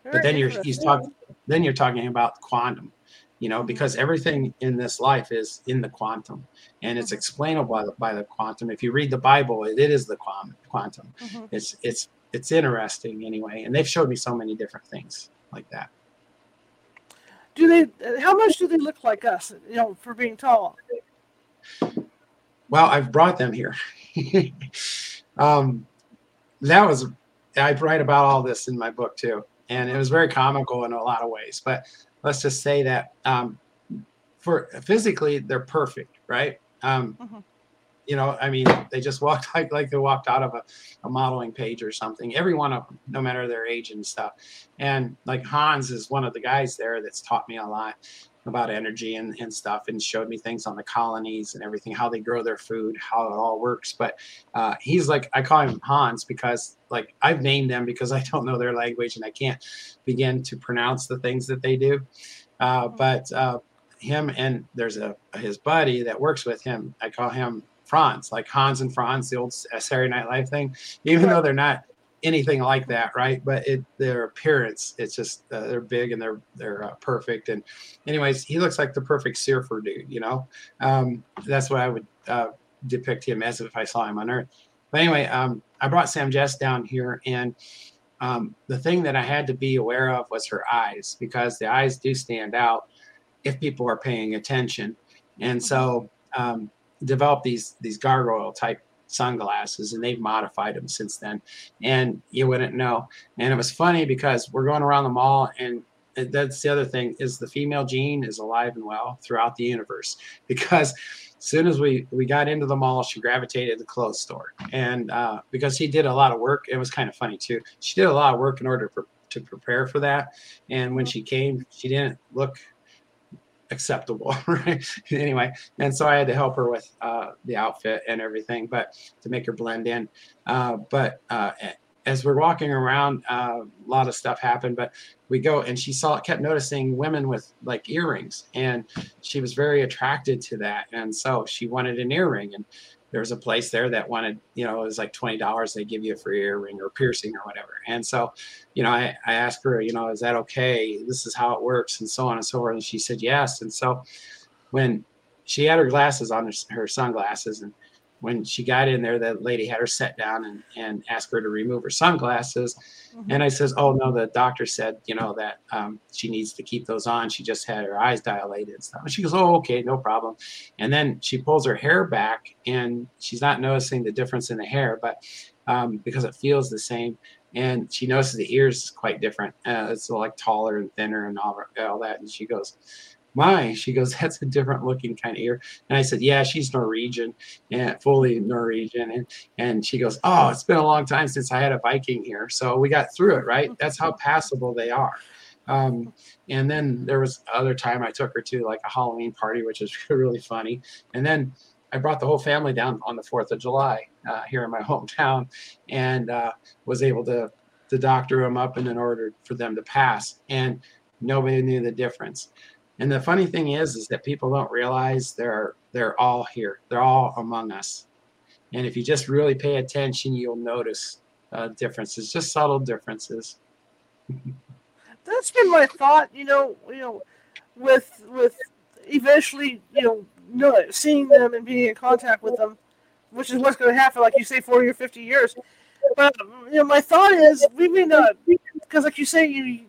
Very But then you're he's talking then you're talking about quantum, you know, because everything in this life is in the quantum and it's Mhm. explainable by the, by the quantum. If you read the Bible, it, it is the quantum quantum. Mhm. It's it's it's interesting anyway. And they've showed me so many different things like that. Do they? How much do they look like us? You know, for being tall. Well, I've brought them here. um, that was I write about all this in my book too, and it was very comical in a lot of ways. But let's just say that um, for physically, they're perfect, right? Um, Mhm. You know, I mean, they just walked like like they walked out of a, a modeling page or something. Every one of them, no matter their age and stuff. And like Hans is one of the guys there that's taught me a lot about energy and, and stuff and showed me things on the colonies and everything, how they grow their food, how it all works. But uh, he's like, I call him Hans because like I've named them because I don't know their language and I can't begin to pronounce the things that they do. Uh, but uh, him and there's a his buddy that works with him. I call him Franz, like Hans and Franz, the old Saturday Night Live thing. Even though they're not anything like that, right? But it their appearance, it's just uh, they're big and they're they're uh, perfect. And anyways, he looks like the perfect surfer dude. You know, um, that's what I would uh, depict him as if I saw him on Earth. But anyway, um, I brought Sam Jess down here, and um, the thing that I had to be aware of was her eyes because the eyes do stand out if people are paying attention. And so, um, developed these these gargoyle type sunglasses, and they've modified them since then. And you wouldn't know. And it was funny because we're going around the mall, and that's the other thing is the female gene is alive and well throughout the universe because as soon as we we got into the mall she gravitated to the clothes store and uh, because he did a lot of work it was kind of funny too she did a lot of work in order for, to prepare for that and when she came she didn't look acceptable right? Anyway and so i had to help her with uh, the outfit and everything but to make her blend in. Uh, but uh, as we're walking around uh, a lot of stuff happened but we go and she saw kept noticing women with like earrings and she was very attracted to that and so she wanted an earring and there was a place there that wanted you know it was like $20 they give you for your earring or piercing or whatever. And so you know I, I asked her you know is that okay? This is how it works and so on and so forth. And she said yes. And so when she had her glasses on her, her sunglasses and when she got in there, the lady had her sit down and, and asked her to remove her sunglasses. Mhm. And I says, "Oh no, the doctor said, you know, that um, she needs to keep those on. She just had her eyes dilated and stuff." And she goes, "Oh, okay, no problem." And then she pulls her hair back, and she's not noticing the difference in the hair, but um, because it feels the same. And she notices the ears is quite different. Uh, it's like taller and thinner and all, all that. And she goes, "My," she goes, "That's a different looking kind of ear." And I said, "Yeah, she's Norwegian, and fully Norwegian." And and she goes, "Oh, it's been a long time since I had a Viking here, so we got through it, right? That's how passable they are." Um, and then there was other time I took her to like a Halloween party, which was really funny. And then I brought the whole family down on the Fourth of July uh, here in my hometown, and uh, was able to to doctor them up and in order for them to pass. And nobody knew the difference. And the funny thing is, is that people don't realize they're they're all here. They're all among us. And if you just really pay attention, you'll notice uh, differences, just subtle differences. That's been my thought. You know, you know, with with eventually, you know, know, seeing them and being in contact with them, which is what's going to happen, like you say, forty or fifty years. But you know, my thought is we may not, because like you say, you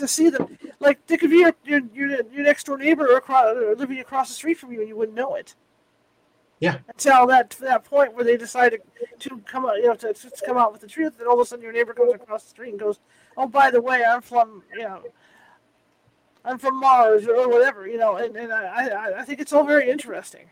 to see them, like they could be your your, your, your next door neighbor across, or living across the street from you, and you wouldn't know it. Yeah. Until that that point where they decide to, to come out, you know, to, to come out with the truth, and all of a sudden your neighbor comes across the street and goes, "Oh, by the way, I'm from, you know." I'm from Mars or whatever, you know, and, and I, I, I think it's all very interesting.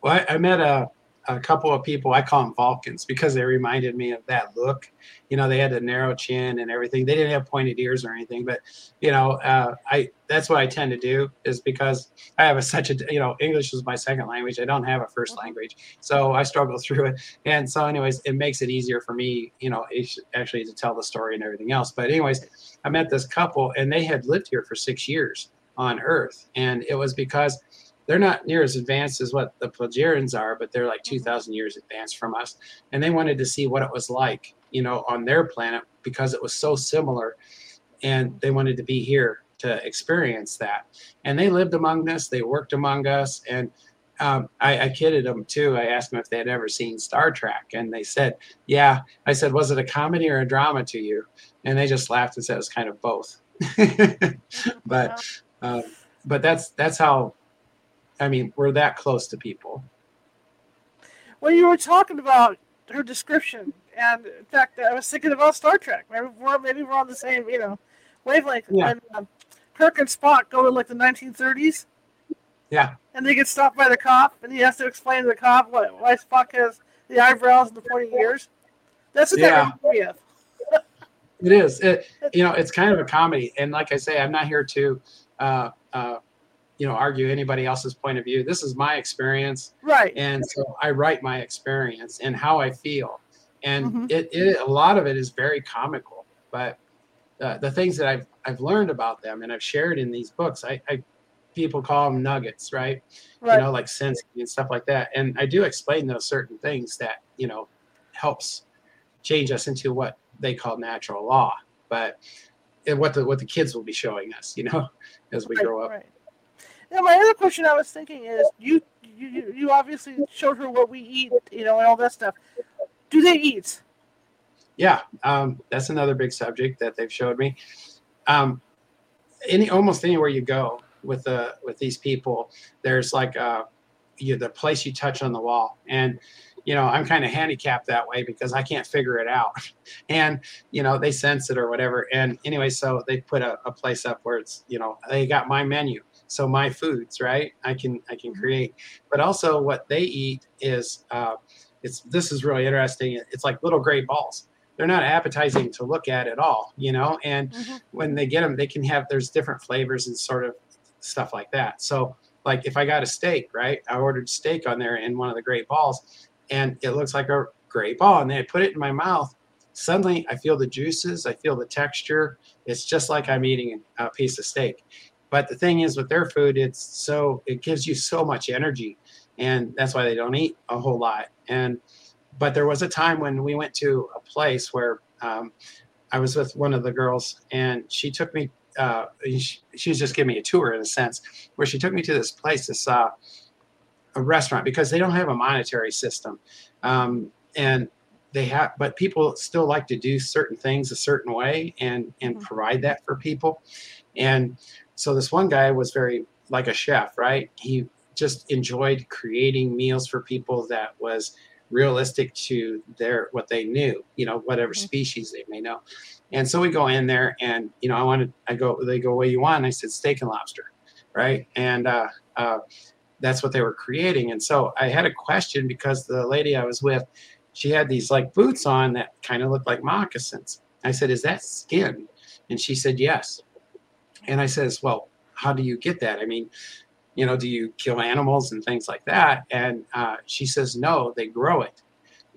Well, I, I met a a couple of people i call them vulcans because they reminded me of that look. You know they had the narrow chin and everything. They didn't have pointed ears or anything but you know uh, i that's what i tend to do is because i have a, such a you know english is my second language. I don't have a first language so i struggle through it. And so anyways it makes it easier for me you know actually to tell the story and everything else. But anyways i met this couple and they had lived here for six years on earth. And it was because they're not near as advanced as what the Plejarians are, but they're like mm-hmm. 2,000 years advanced from us. And they wanted to see what it was like, you know, on their planet because it was so similar. And they wanted to be here to experience that. And they lived among us, they worked among us. And um, I, I, kidded them too. I asked them if they had ever seen Star Trek, and they said, "Yeah." I said, "Was it a comedy or a drama to you?" And they just laughed and said it was kind of both. but um, but that's that's how I mean, we're that close to people. Well, you were talking about her description, and in fact, I was thinking about Star Trek. Maybe we're, maybe we're on the same, you know, wavelength. Yeah. When um, Kirk and Spock go to like the 1930s. Yeah. And they get stopped by the cop, and he has to explain to the cop what, why Spock has the eyebrows and the pointy ears. That's what yeah. that reminds me of. it is. It, you know, it's kind of a comedy, and like I say, I'm not here to uh, uh, you know argue anybody else's point of view. This is my experience. Right. And so i write my experience and how i feel. And mm-hmm. it, it a lot of it is very comical but uh, the things that i've i've learned about them and i've shared in these books i, I people call them nuggets right? right. you know like sense and stuff like that. And i do explain those certain things that you know helps change us into what they call natural law. But what the what the kids will be showing us you know as we right, grow up. right. Now, my other question I was thinking is, you you you obviously showed her what we eat, you know, and all that stuff. Do they eat? Yeah, um, that's another big subject that they've showed me. Um, any almost anywhere you go with the with these people, there's like a uh, you the place you touch on the wall, and you know I'm kind of handicapped that way because I can't figure it out, and you know they sense it or whatever. And anyway, so they put a, a place up where it's you know they got my menu so my foods right? I can i can mm-hmm. create. But also what they eat is uh, it's this is really interesting. It's like little gray balls. They're not appetizing to look at at all you know? And mm-hmm. when they get them they can have there's different flavors and sort of stuff like that. So like if i got a steak right? I ordered steak on there in one of the gray balls and it looks like a gray ball and then i put it in my mouth. Suddenly i feel the juices i feel the texture. It's just like i'm eating a piece of steak but the thing is with their food, it's so it gives you so much energy, and that's why they don't eat a whole lot. And but there was a time when we went to a place where um, I was with one of the girls, and she took me. Uh, she, she, was just giving me a tour in a sense, where she took me to this place, this uh, a restaurant, because they don't have a monetary system, um, and they have, but people still like to do certain things a certain way and and mm-hmm. provide that for people, and so this one guy was very like a chef, right? He just enjoyed creating meals for people that was realistic to their what they knew, you know, whatever mm-hmm. species they may know. And so we go in there and you know, I wanted I go they go, What do you want? And I said steak and lobster, right? And uh, uh, that's what they were creating. And so I had a question because the lady I was with, she had these like boots on that kind of looked like moccasins. I said, Is that skin? And she said, Yes. And I says, well, how do you get that? I mean, you know, do you kill animals and things like that? And uh, she says, no, they grow it.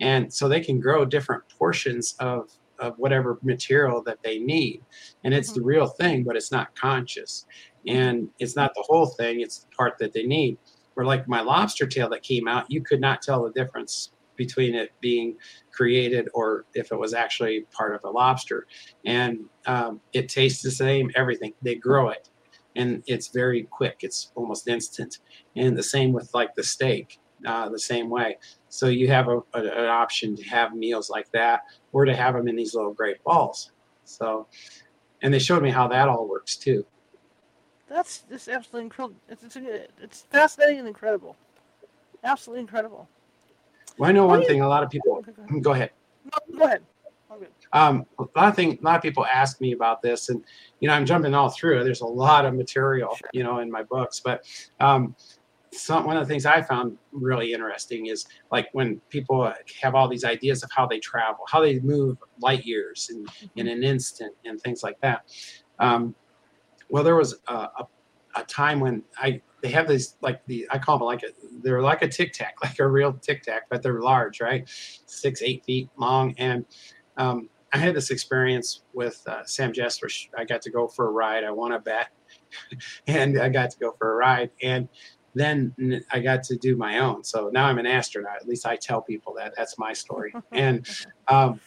And so they can grow different portions of, of whatever material that they need. And it's mm-hmm. the real thing, but it's not conscious. And it's not the whole thing, it's the part that they need. Where, like my lobster tail that came out, you could not tell the difference between it being created or if it was actually part of a lobster. And um, it tastes the same, everything. They grow it and it's very quick, it's almost instant. And the same with like the steak, uh, the same way. So you have a, a, an option to have meals like that or to have them in these little great balls. So, and they showed me how that all works too. That's just absolutely incredible. It's, it's, it's fascinating and incredible. Absolutely incredible. Well, I know one thing. A lot of people. Go ahead. No, go ahead. Um, a lot of thing, a lot of people ask me about this, and you know, I'm jumping all through. There's a lot of material, you know, in my books, but um, some one of the things I found really interesting is like when people have all these ideas of how they travel, how they move light years in, in an instant, and things like that. Um, well, there was a, a, a, time when I they have these like the I call them like a they're like a tic tac, like a real tic tac, but they're large, right? Six eight feet long, and um, I had this experience with uh, Sam Jesper. I got to go for a ride. I won a bet, and I got to go for a ride, and then I got to do my own. So now I'm an astronaut. At least I tell people that. That's my story. and um,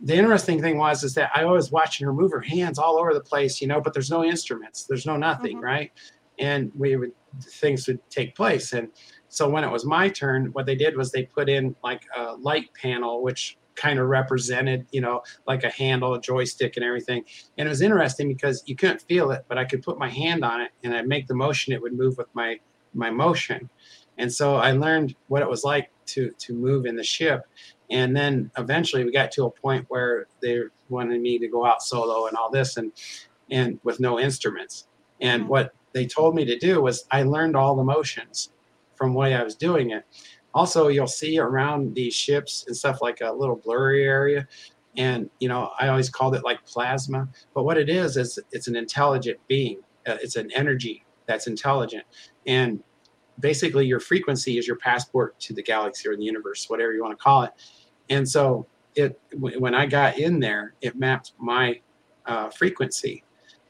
the interesting thing was is that I was watching her move her hands all over the place, you know, but there's no instruments, there's no nothing, mm-hmm. right? And we would things would take place. And so when it was my turn, what they did was they put in like a light panel, which kind of represented, you know, like a handle, a joystick, and everything. And it was interesting because you couldn't feel it, but I could put my hand on it and I'd make the motion. It would move with my my motion. And so I learned what it was like to to move in the ship. And then eventually we got to a point where they wanted me to go out solo and all this and and with no instruments. And mm-hmm. what they told me to do was I learned all the motions from the way I was doing it. Also, you'll see around these ships and stuff like a little blurry area. And, you know, I always called it like plasma. But what it is, is it's an intelligent being, uh, it's an energy that's intelligent. And basically, your frequency is your passport to the galaxy or the universe, whatever you want to call it. And so, it when I got in there, it mapped my uh, frequency,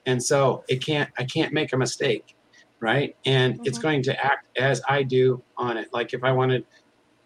and so it can't I can't make a mistake, right? And mm-hmm. it's going to act as I do on it. Like if I wanted,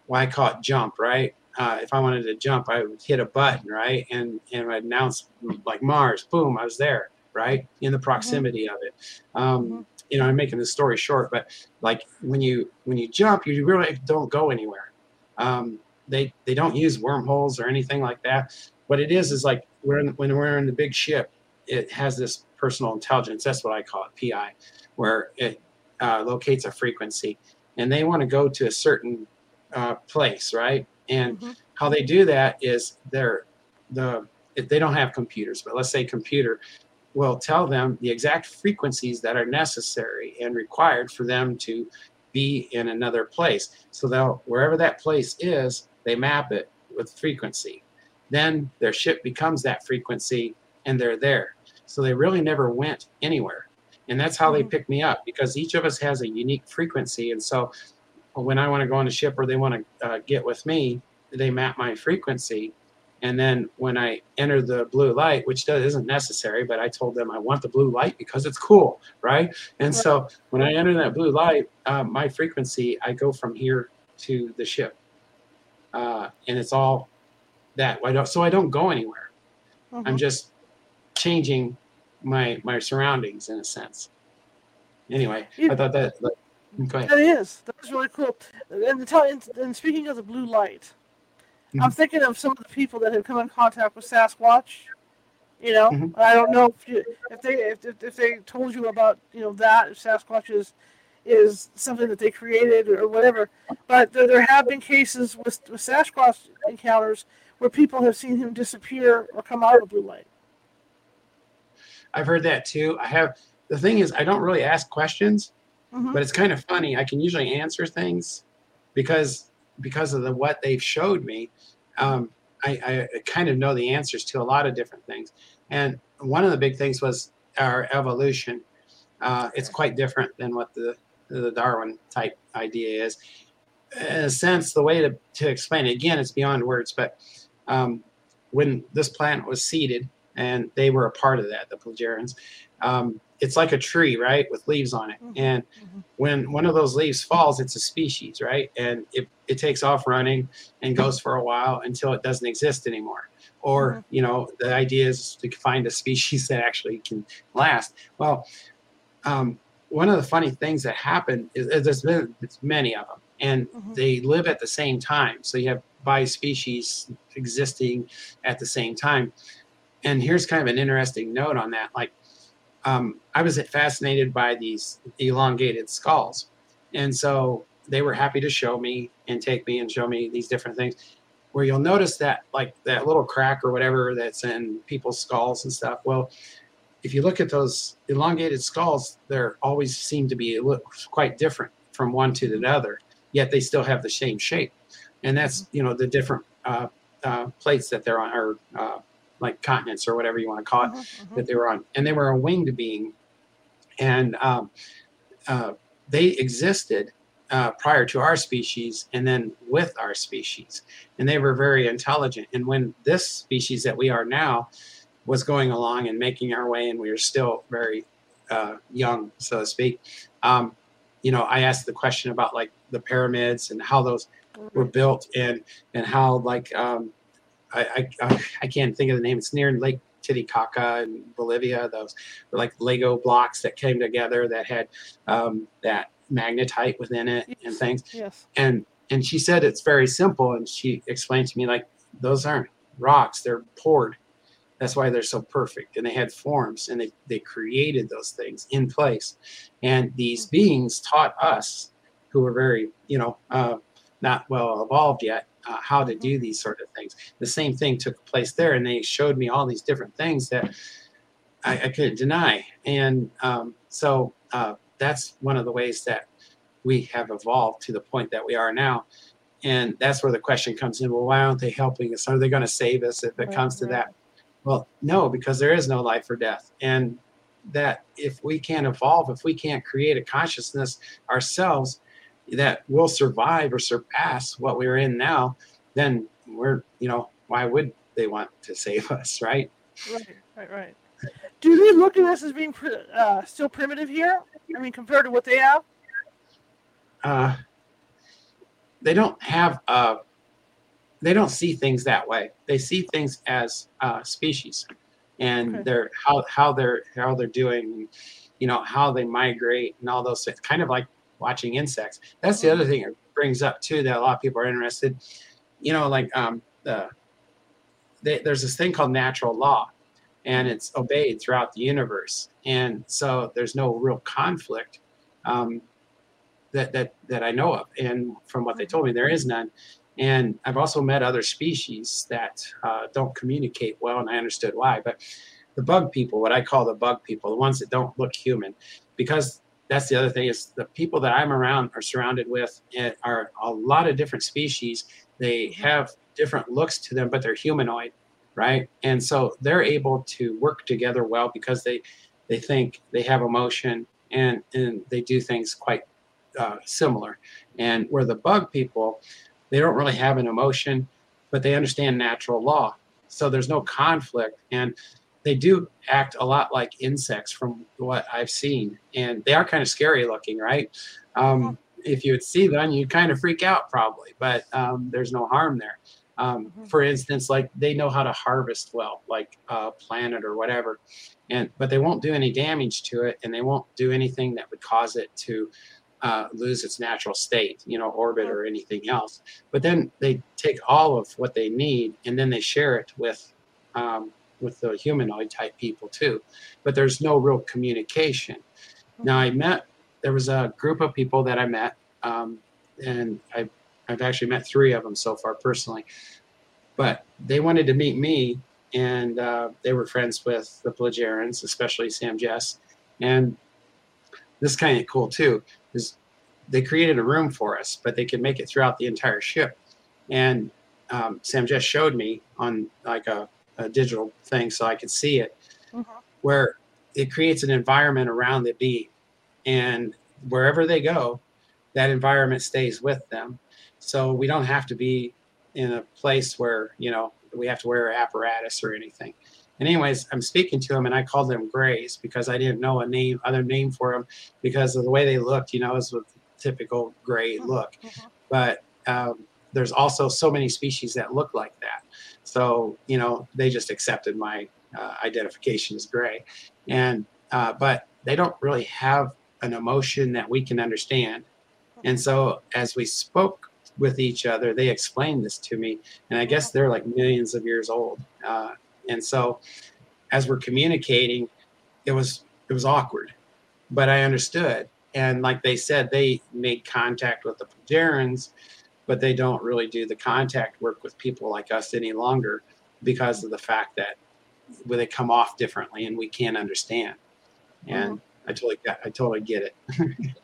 why well, I call it jump, right? Uh, if I wanted to jump, I would hit a button, right? And and I'd announce like Mars, boom, I was there, right? In the mm-hmm. proximity mm-hmm. of it. Um, mm-hmm you know, I'm making the story short, but like when you when you jump, you really don't go anywhere. Um, they they don't use wormholes or anything like that. What it is is like we're in, when we're in the big ship, it has this personal intelligence. That's what I call it, PI, where it uh, locates a frequency, and they want to go to a certain uh, place, right? And mm-hmm. how they do that is they're the if they don't have computers, but let's say computer will tell them the exact frequencies that are necessary and required for them to be in another place. So they'll wherever that place is, they map it with frequency. Then their ship becomes that frequency and they're there. So they really never went anywhere. And that's how they mm-hmm. pick me up because each of us has a unique frequency. And so when I want to go on a ship or they want to uh, get with me, they map my frequency and then when I enter the blue light, which isn't necessary, but I told them I want the blue light because it's cool, right? And so when I enter that blue light, uh, my frequency, I go from here to the ship, uh, and it's all that. I don't, so I don't go anywhere. Mm-hmm. I'm just changing my my surroundings in a sense. Anyway, I thought that. That is. That is really cool. And, the, and speaking of the blue light, Mm-hmm. I'm thinking of some of the people that have come in contact with Sasquatch. You know, mm-hmm. I don't know if you, if they if, if they told you about you know that if Sasquatch is is something that they created or whatever. But there, there have been cases with, with Sasquatch encounters where people have seen him disappear or come out of blue light. I've heard that too. I have. The thing is, I don't really ask questions, mm-hmm. but it's kind of funny. I can usually answer things because because of the what they've showed me, um, I, I, kind of know the answers to a lot of different things. And one of the big things was our evolution. Uh, it's quite different than what the the Darwin type idea is. In a sense, the way to, to explain it, again, it's beyond words, but um, when this planet was seeded, and they were a part of that, the Plejarians, um, it's like a tree, right, with leaves on it. Mm-hmm. And mm-hmm. when one of those leaves falls, it's a species, right? And it, it takes off running and goes for a while until it doesn't exist anymore. Or, mm-hmm. you know, the idea is to find a species that actually can last. Well, um, one of the funny things that happen is, is there's been many of them, and mm-hmm. they live at the same time. So you have bi species existing at the same time. And here's kind of an interesting note on that. Like, um, I was fascinated by these elongated skulls. And so they were happy to show me and take me and show me these different things where you'll notice that like that little crack or whatever that's in people's skulls and stuff. Well, if you look at those elongated skulls, they're always seem to be quite different from one to the other, yet they still have the same shape. And that's, you know, the different uh, uh, plates that they're on, or uh, like continents or whatever you want to call it, Mhm, mhm. that they were on. And they were a winged being. And um, uh, they existed uh, prior to our species and then with our species. And they were very intelligent. And when this species that we are now was going along and making our way, and we were still very uh, young, so to speak, um, you know, I asked the question about like the pyramids and how those were built and and how like um, I, I I can't think of the name. It's near Lake Titicaca in Bolivia. Those were like Lego blocks that came together that had um, that magnetite within it and things. Yes. And and she said it's very simple. And she explained to me like those aren't rocks; they're poured. That's why they're so perfect. And they had forms, and they they created those things in place. And these beings taught us, who were very you know uh, not well evolved yet, uh, how to do these sort of things. The same thing took place there, and they showed me all these different things that I, I couldn't deny. And um, so uh, that's one of the ways that we have evolved to the point that we are now. And that's where the question comes in well, why aren't they helping us? Are they going to save us if it Right, comes to right. that? Well, no, because there is no life or death. And that if we can't evolve, if we can't create a consciousness ourselves that will survive or surpass what we're in now, then we're, you know, why would they want to save us, right? Right, right, right. Do they look at us as being pri- uh, still primitive here? I mean, compared to what they have? uh, they don't have uh, they don't see things that way. They see things as uh, species, and Okay. they're how how they're how they're doing, you know, how they migrate and all those things. Kind of like watching insects. That's the other thing it brings up too that a lot of people are interested. You know, like um, the they, there's this thing called natural law, and it's obeyed throughout the universe, and so there's no real conflict. Um, that that that I know of, and from what they told me, there is none. And I've also met other species that uh, don't communicate well, and I understood why. But the bug people, what I call the bug people, the ones that don't look human, because that's the other thing is the people that I'm around are surrounded with are a lot of different species. They have different looks to them, but they're humanoid, right? And so they're able to work together well because they they think they have emotion and and they do things quite uh, similar. And where the bug people, they don't really have an emotion, but they understand natural law. So there's no conflict. And they do act a lot like insects from what I've seen. And they are kind of scary looking, right? Um, if you would see them, you'd kind of freak out probably, but um, there's no harm there. Um, Mhm. for instance, like they know how to harvest well, like a planet or whatever, and but they won't do any damage to it, and they won't do anything that would cause it to uh, lose its natural state, you know, orbit or anything else. But then they take all of what they need and then they share it with um, with the humanoid type people too. But there's no real communication. Now I met there was a group of people that I met, um, and I I've actually met three of them so far personally. But they wanted to meet me, and uh, they were friends with the Plejarians, especially Sam Jess. And this kind of cool too, is they created a room for us, but they could make it throughout the entire ship. And um, Sam Jess showed me on like a, a digital thing so I could see it, Mhm. where it creates an environment around the bee. And wherever they go, that environment stays with them. So we don't have to be in a place where, you know, we have to wear apparatus or anything. And anyways, I'm speaking to them and I called them grays because I didn't know a name, other name for them because of the way they looked, you know, was with typical gray look. Mhm. But um, there's also so many species that look like that. So, you know, they just accepted my uh, identification as gray. And, uh, but they don't really have an emotion that we can understand. And so as we spoke with each other, they explained this to me. And I guess they're like millions of years old. Uh, and so as we're communicating, it was it was awkward, but I understood. And like they said, they made contact with the Plejarans, but they don't really do the contact work with people like us any longer because of the fact that where they come off differently and we can't understand. And I totally got, I totally get it.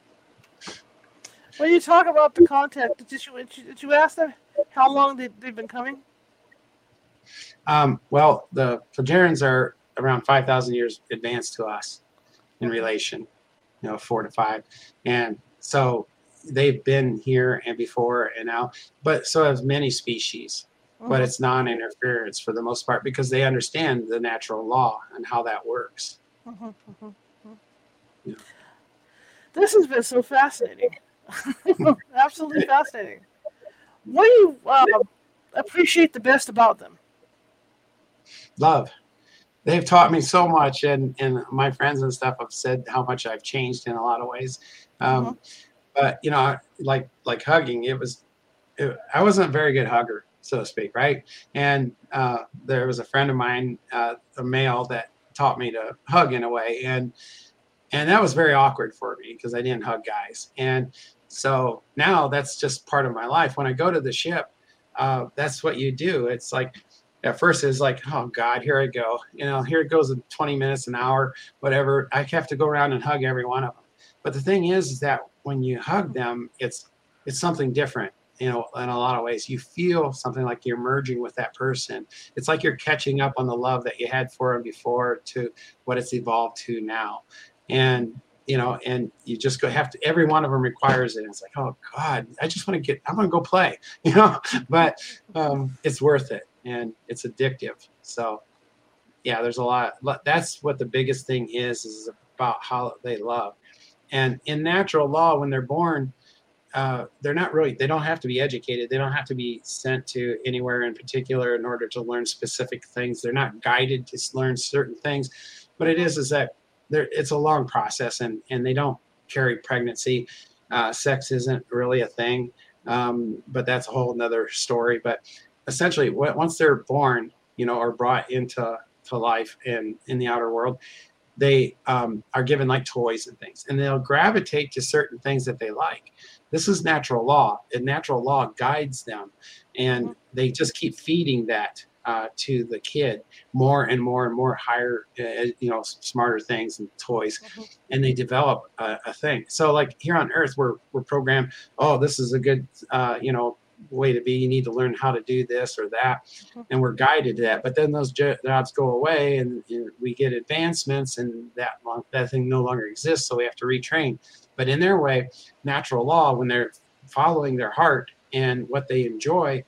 When you talk about the contact, did you did you ask them how long they, they've been coming? Um, well, the Plejarians are around 5,000 years advanced to us in relation, you know, four to five. And so they've been here and before and now, but so has many species. Mm-hmm. But it's non interference for the most part because they understand the natural law and how that works. Mm-hmm, mm-hmm, mm-hmm. yeah. This has been so fascinating. Absolutely fascinating. What do you uh, appreciate the best about them? Love. They've taught me so much, and and my friends and stuff have said how much I've changed in a lot of ways. Um, mm-hmm. But you know, like like hugging, it was. It, I wasn't a very good hugger, so to speak, right? And uh, there was a friend of mine, uh, a male, that taught me to hug in a way, and and that was very awkward for me because I didn't hug guys. And so now that's just part of my life. When I go to the ship, uh, that's what you do. It's like at first it's like, oh God, here I go. You know, here it goes in 20 minutes, an hour, whatever. I have to go around and hug every one of them. But the thing is, is that when you hug them, it's it's something different. You know, in a lot of ways, you feel something like you're merging with that person. It's like you're catching up on the love that you had for them before to what it's evolved to now. And you know, and you just go have to. Every one of them requires it. It's like, oh God, I just want to get. I'm to go play, you know. But um, it's worth it, and it's addictive. So, yeah, there's a lot. That's what the biggest thing is. Is about how they love, and in natural law, when they're born, uh, they're not really. They don't have to be educated. They don't have to be sent to anywhere in particular in order to learn specific things. They're not guided to learn certain things. But it is is that it's a long process and and they don't carry pregnancy uh, sex isn't really a thing um, but that's a whole another story but essentially once they're born you know or brought into to life in in the outer world they um, are given like toys and things and they'll gravitate to certain things that they like this is natural law and natural law guides them and mm-hmm. they just keep feeding that uh, to the kid more and more and more higher, uh, you know, smarter things and toys, mm-hmm. and they develop a, a, thing. So like here on Earth, we're we're programmed. Oh, this is a good, uh, you know, way to be. You need to learn how to do this or that, mm-hmm. and we're guided to that. But then those jobs go away, and we get advancements, and that that thing no longer exists. So we have to retrain. But in their way, natural law, when they're following their heart and what they enjoy,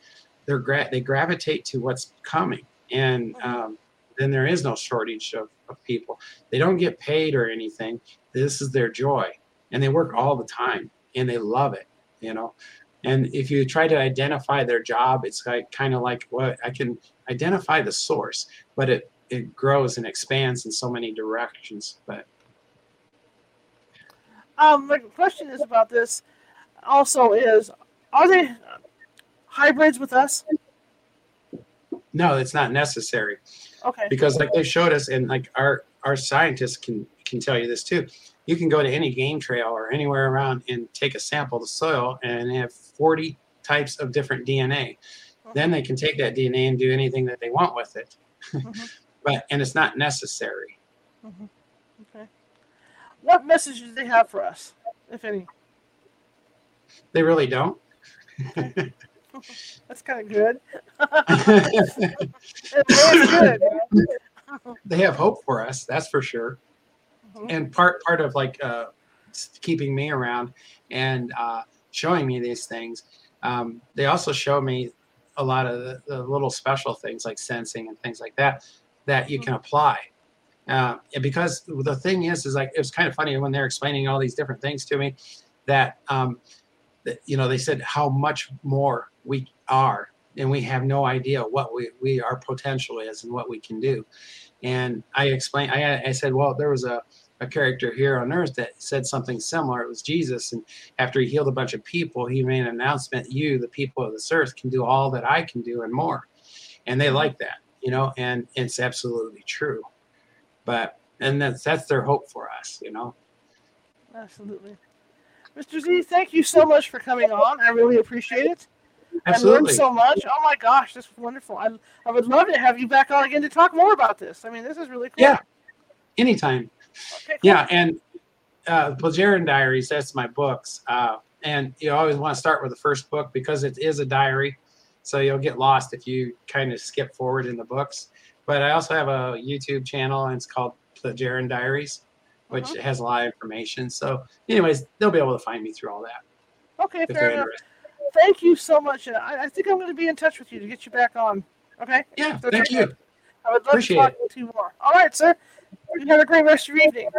they're gra- they gravitate to what's coming, and mm-hmm. um, then there is no shortage of, of people. They don't get paid or anything. This is their joy, and they work all the time, and they love it. You know, and if you try to identify their job, it's like kind of like what I can identify the source, but it it grows and expands in so many directions. But um, the question is about this. Also, is are they hybrids with us? No, it's not necessary. Okay. Because like they showed us, and like our our scientists can can tell you this too. You can go to any game trail or anywhere around and take a sample of the soil and have 40 types of different DNA. Mm-hmm. Then they can take that DNA and do anything that they want with it. Mm-hmm. but and it's not necessary. Mm-hmm. Okay. What message do they have for us, if any? They really don't. That's kind of good. good. they have hope for us, that's for sure. Mm-hmm. And part part of like uh, keeping me around and uh, showing me these things, um, they also show me a lot of the, the, little special things like sensing and things like that that you can apply. Uh, because the thing is, is like it was kind of funny when they're explaining all these different things to me that um, you know, they said how much more we are, and we have no idea what we, we our potential is and what we can do. And I explained, I, I said, well, there was a, a character here on earth that said something similar. It was Jesus. And after he healed a bunch of people, he made an announcement you, the people of this earth, can do all that I can do and more. And they like that, you know, and it's absolutely true. But, and that's, that's their hope for us, you know. Absolutely. Mr. Z, thank you so much for coming on. I really appreciate it. Absolutely. I learned so much. Oh my gosh, this is wonderful. I, I would love to have you back on again to talk more about this. I mean, this is really cool. Yeah, anytime. Okay. Yeah, and uh, Plejarian Diaries, that's my books. Uh, and you always want to start with the first book because it is a diary. So you'll get lost if you kind of skip forward in the books. But I also have a YouTube channel and it's called Jaron Diaries, which Uh-huh. has a lot of information. So, anyways, they'll be able to find me through all that Okay, fair enough. Thank you so much. I, I think I'm going to be in touch with you to get you back on. Okay. Yeah, That's thank you. I would love Appreciate to talk to you more. All right, sir. You have a great rest of your evening.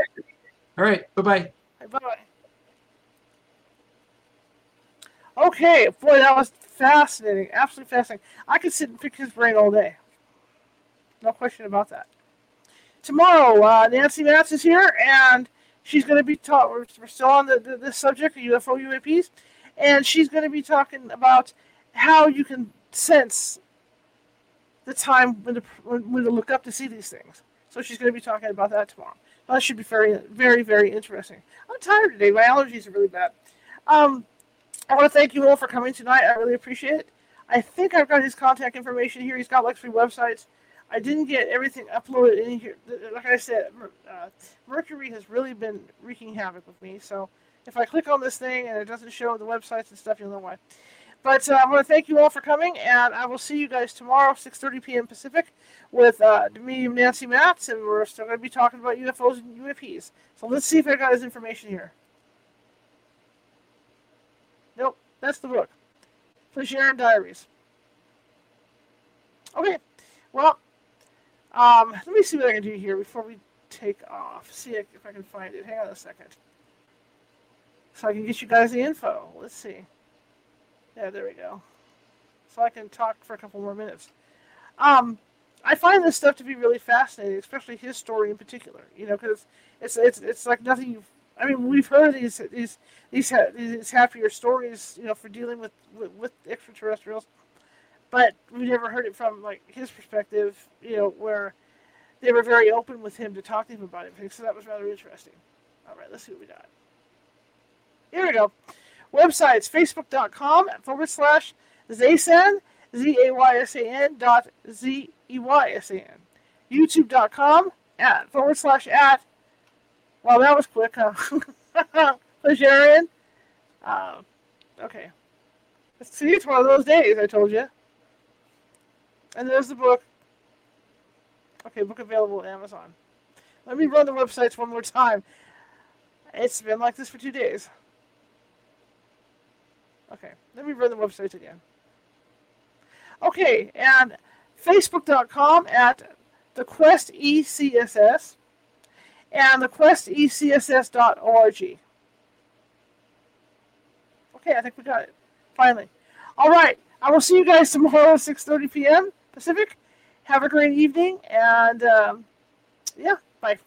All right, bye bye. Bye bye. Okay, boy, that was fascinating. Absolutely fascinating. I could sit and pick his brain all day. No question about that. Tomorrow, uh, Nancy Matz is here, and she's going to be talking. We're, we're still on the, the, this subject of UFO UAPs, and she's going to be talking about how you can sense the time when to, when, when to look up to see these things. So she's going to be talking about that tomorrow. That should be very, very, very interesting. I'm tired today. My allergies are really bad. Um, I want to thank you all for coming tonight. I really appreciate it. I think I've got his contact information here. He's got like three websites. I didn't get everything uploaded in here. Like I said, uh, Mercury has really been wreaking havoc with me. So if I click on this thing and it doesn't show the websites and stuff, you'll know why. But uh, I want to thank you all for coming, and I will see you guys tomorrow, 6:30 p.m. Pacific, with uh, me, Nancy Matz, and we're still going to be talking about UFOs and UAPs. So let's see if I got his information here. Nope, that's the book. For Sharon Diaries. Okay, well, um, let me see what I can do here before we take off. See if I can find it. Hang on a second. So I can get you guys the info. Let's see. Yeah, there we go. So I can talk for a couple more minutes. Um, I find this stuff to be really fascinating, especially his story in particular. You know, because it's it's it's like nothing you've. I mean, we've heard these these these these happier stories, you know, for dealing with, with with extraterrestrials, but we never heard it from like his perspective. You know, where they were very open with him to talk to him about everything. So that was rather interesting. All right, let's see what we got. Here we go. Websites facebook.com forward slash Zaysan, Z A Y S A N dot Z E Y S N. YouTube.com at forward slash at. Well, that was quick, huh? Plejarian. Uh, okay. See, it's one of those days, I told you. And there's the book. Okay, book available at Amazon. Let me run the websites one more time. It's been like this for two days. Okay, let me run the websites again. Okay, and Facebook.com at the Quest ECSS and the QuestECSS.org. Okay, I think we got it. Finally. All right, I will see you guys tomorrow at 6.30 p.m. Pacific. Have a great evening, and um, yeah, bye.